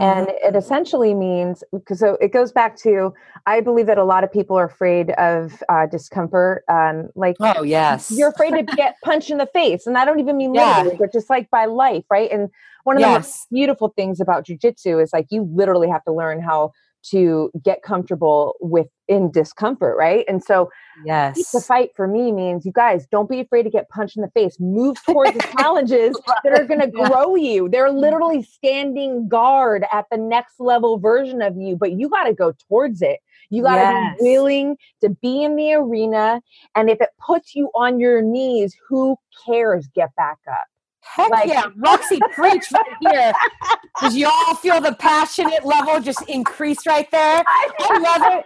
And mm-hmm. it essentially means because so it goes back to I believe that a lot of people are afraid of uh, discomfort. Um, like oh yes, you're afraid to get punched in the face, and I don't even mean yeah. literally, but just like by life, right? And one of yes. the most beautiful things about jujitsu is like you literally have to learn how to get comfortable with in discomfort, right? And so, yes, the fight for me means you guys don't be afraid to get punched in the face. Move towards the challenges that are going to grow you. They're mm-hmm. literally standing guard at the next level version of you, but you got to go towards it. You got to yes. be willing to be in the arena. And if it puts you on your knees, who cares? Get back up. Heck like, yeah, Roxy, preach right here. Does y'all feel the passionate level just increase right there? I love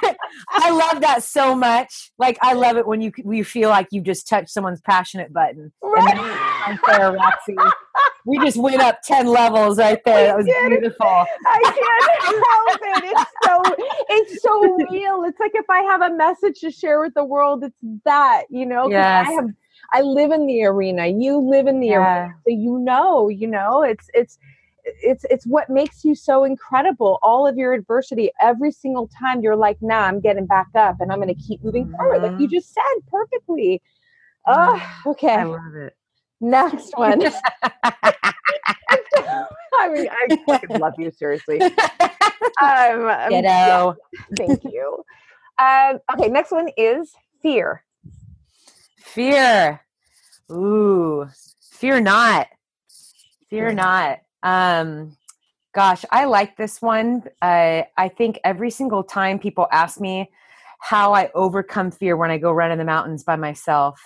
it. I love that so much. Like I love it when you you feel like you just touched someone's passionate button. Right. And there, Roxy. We just went up ten levels right there. That was beautiful. I can't help it. It's so it's so real. It's like if I have a message to share with the world, it's that you know. Yes. I have I live in the arena. You live in the yeah. arena. So you know, you know, it's it's it's it's what makes you so incredible. All of your adversity, every single time you're like, nah, I'm getting back up and I'm gonna keep moving mm-hmm. forward. Like you mm-hmm. just said perfectly. Oh, okay. I love it. Next one. I mean, I love you, seriously. Um, um Ghetto. Yeah, thank you. Um, okay, next one is fear. Fear. Ooh, fear not. Fear not. Um, gosh, I like this one. Uh, I think every single time people ask me how I overcome fear when I go run in the mountains by myself,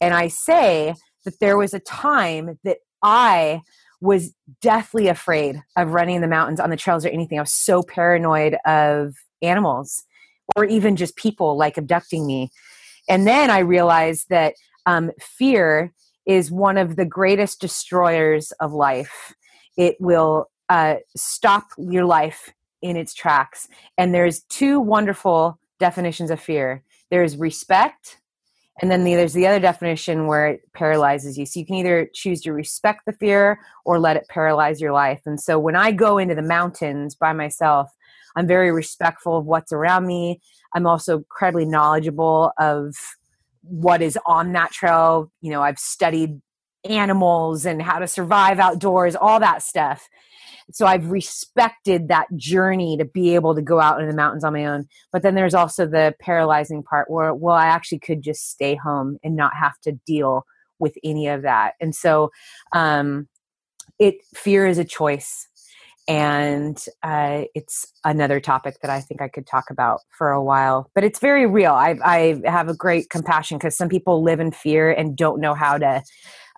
and I say that there was a time that I was deathly afraid of running in the mountains on the trails or anything. I was so paranoid of animals or even just people like abducting me. And then I realized that um, fear is one of the greatest destroyers of life. It will uh, stop your life in its tracks. And there's two wonderful definitions of fear there's respect, and then the, there's the other definition where it paralyzes you. So you can either choose to respect the fear or let it paralyze your life. And so when I go into the mountains by myself, I'm very respectful of what's around me. I'm also incredibly knowledgeable of what is on that trail. You know, I've studied animals and how to survive outdoors, all that stuff. So I've respected that journey to be able to go out in the mountains on my own. But then there's also the paralyzing part where, well, I actually could just stay home and not have to deal with any of that. And so um, it fear is a choice. And uh, it's another topic that I think I could talk about for a while. But it's very real. I, I have a great compassion because some people live in fear and don't know how to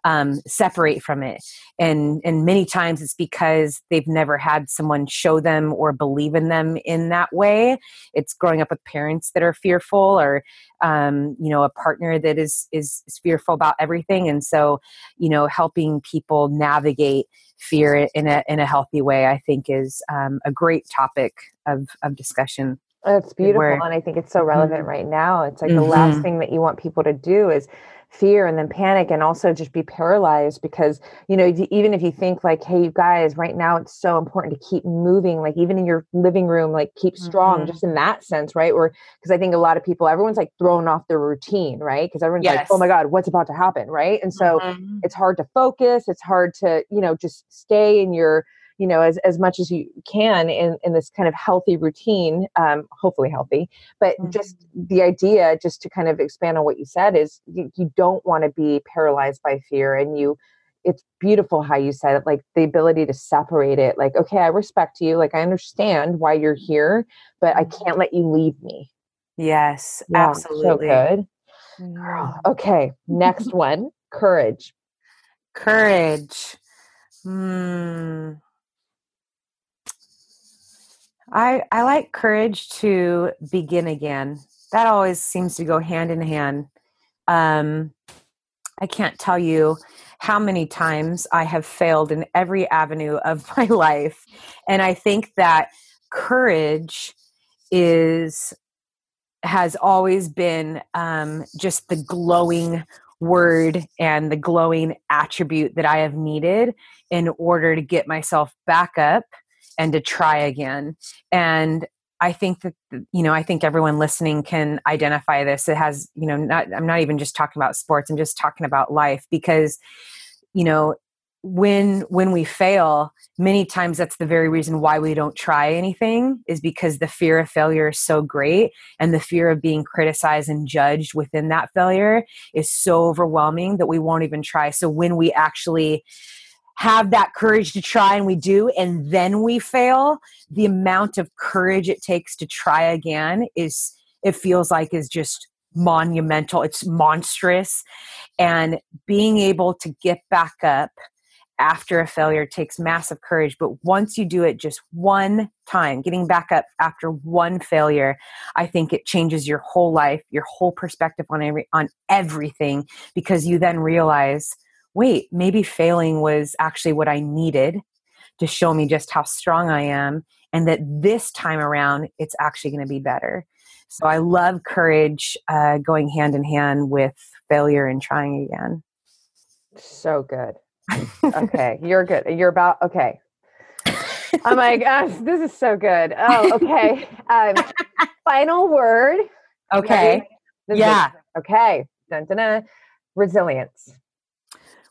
um, separate from it and and many times it's because they've never had someone show them or believe in them in that way it's growing up with parents that are fearful or um, you know a partner that is, is is fearful about everything and so you know helping people navigate fear in a in a healthy way i think is um, a great topic of of discussion it's beautiful Where, and i think it's so relevant mm-hmm. right now it's like mm-hmm. the last mm-hmm. thing that you want people to do is fear and then panic and also just be paralyzed because you know even if you think like hey you guys right now it's so important to keep moving like even in your living room like keep strong mm-hmm. just in that sense right or because i think a lot of people everyone's like thrown off their routine right because everyone's yes. like oh my god what's about to happen right and so mm-hmm. it's hard to focus it's hard to you know just stay in your you know as, as much as you can in, in this kind of healthy routine um, hopefully healthy but mm-hmm. just the idea just to kind of expand on what you said is you, you don't want to be paralyzed by fear and you it's beautiful how you said it like the ability to separate it like okay i respect you like i understand why you're here but i mm-hmm. can't let you leave me. Yes yeah, absolutely. so good mm-hmm. okay next one courage. Courage. Hmm I, I like courage to begin again. That always seems to go hand in hand. Um, I can't tell you how many times I have failed in every avenue of my life. And I think that courage is has always been um, just the glowing word and the glowing attribute that I have needed in order to get myself back up and to try again. And I think that you know, I think everyone listening can identify this. It has, you know, not I'm not even just talking about sports, I'm just talking about life because you know, when when we fail, many times that's the very reason why we don't try anything is because the fear of failure is so great and the fear of being criticized and judged within that failure is so overwhelming that we won't even try. So when we actually have that courage to try and we do and then we fail the amount of courage it takes to try again is it feels like is just monumental. It's monstrous. And being able to get back up after a failure takes massive courage but once you do it just one time getting back up after one failure i think it changes your whole life your whole perspective on every on everything because you then realize wait, maybe failing was actually what I needed to show me just how strong I am, and that this time around it's actually going to be better. So I love courage uh, going hand in hand with failure and trying again. So good. okay, you're good. You're about okay. oh my gosh, this is so good. Oh, okay. Um, final word. Okay. Yeah. okay. Dun, dun, dun. Resilience.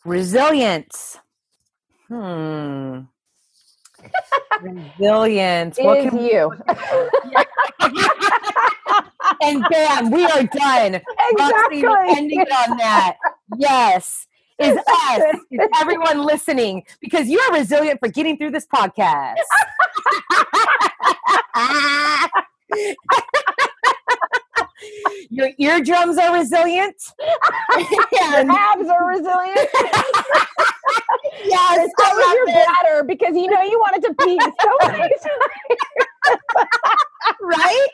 Resilience. Hmm. Resilience. It what is can you? and bam, we are done. Exactly. Roxy, ending on that. Yes. Is us, is everyone listening, because you are resilient for getting through this podcast. Your eardrums are resilient. Your abs are resilient. yes, so is your bladder because you know you wanted to pee so many times. right?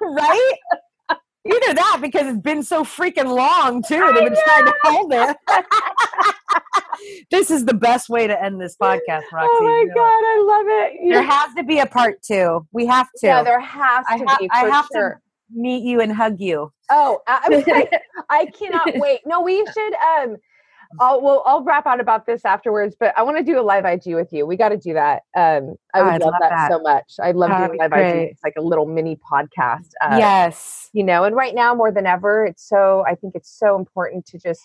Right? Either that because it's been so freaking long too. They've been trying to hold it. this is the best way to end this podcast, oh Roxy. Oh my god, I love it. There has to be a part two. We have to. Yeah, there has to I ha- be. I have sure. to meet you and hug you. Oh, I, I cannot wait. No, we should. Um, I'll well, I'll wrap out about this afterwards. But I want to do a live IG with you. We got to do that. Um, I would love, love that, that, so much. I love doing live great. IG. It's like a little mini podcast. Uh, yes, you know, and right now more than ever, it's so. I think it's so important to just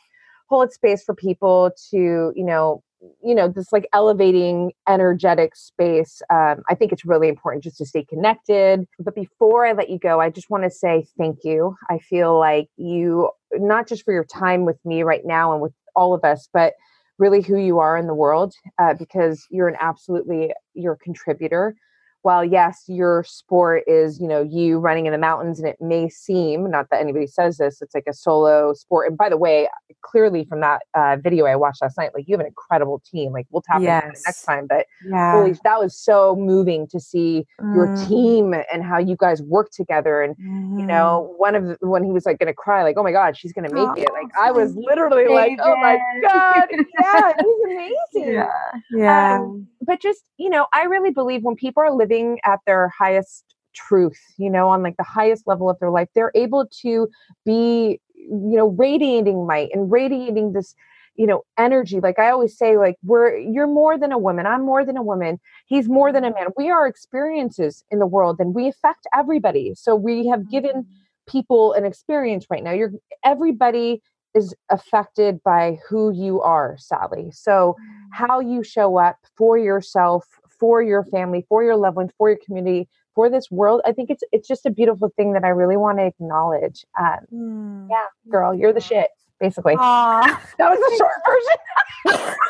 hold space for people to, you know, you know this like elevating energetic space um, i think it's really important just to stay connected. But before i let you go i just want to say thank you. I feel like you not just for your time with me right now and with all of us but really who you are in the world uh, because you're an absolutely you're a contributor while yes your sport is you know you running in the mountains and it may seem not that anybody says this it's like a solo sport and by the way clearly from that uh, video i watched last night like you have an incredible team like we'll tap yes. into it next time but yeah. holy that was so moving to see mm. your team and how you guys work together and mm. you know mm-hmm. one of the, when he was like gonna cry like oh my god she's gonna make oh, it like i was literally like oh my god yeah it was amazing yeah yeah um, but just you know i really believe when people are living living at their highest truth, you know, on like the highest level of their life, they're able to be, you know, radiating light and radiating this, you know, energy. Like I always say, like, we're, you're more than a woman. I'm more than a woman. He's more than a man. We are experiences in the world and we affect everybody. So we have given mm-hmm. people an experience right now. You're, everybody is affected by who you are, Sally. So, mm. how you show up for yourself, for your family, for your loved ones, for your community, for this world. I think it's it's just a beautiful thing that I really want to acknowledge. Um, mm. Yeah, girl, you're the shit. Basically, that was the short version.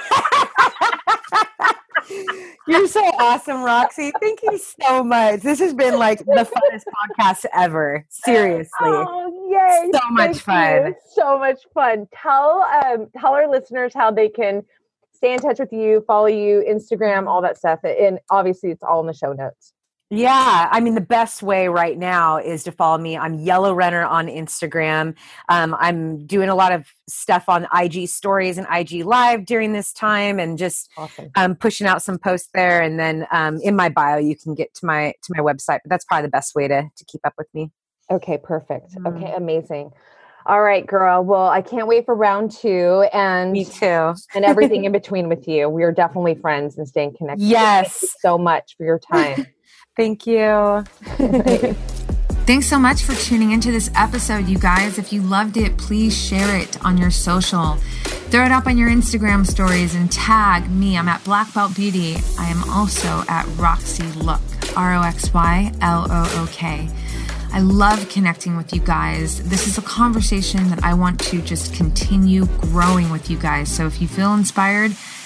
You're so awesome, Roxy. Thank you so much. This has been like the funnest podcast ever. Seriously. Oh, yay. So much fun. You. So much fun. Tell um tell our listeners how they can stay in touch with you, follow you, Instagram, all that stuff. And obviously, it's all in the show notes. Yeah, I mean, the best way right now is to follow me. I'm Yellow Runner on Instagram. Um, I'm doing a lot of stuff on IG stories and IG Live during this time, and just awesome. um, pushing out some posts there. And then um, in my bio, you can get to my to my website. But that's probably the best way to to keep up with me. Okay, perfect. Mm. Okay, amazing. All right, girl. Well, I can't wait for round two and me too. and everything in between with you. We are definitely friends and staying connected. Yes. so much for your time. Thank you. Thanks so much for tuning into this episode, you guys. If you loved it, please share it on your social. Throw it up on your Instagram stories and tag me. I'm at Black Belt Beauty. I am also at Roxy Look, R O X Y L O O K. I love connecting with you guys. This is a conversation that I want to just continue growing with you guys. So if you feel inspired,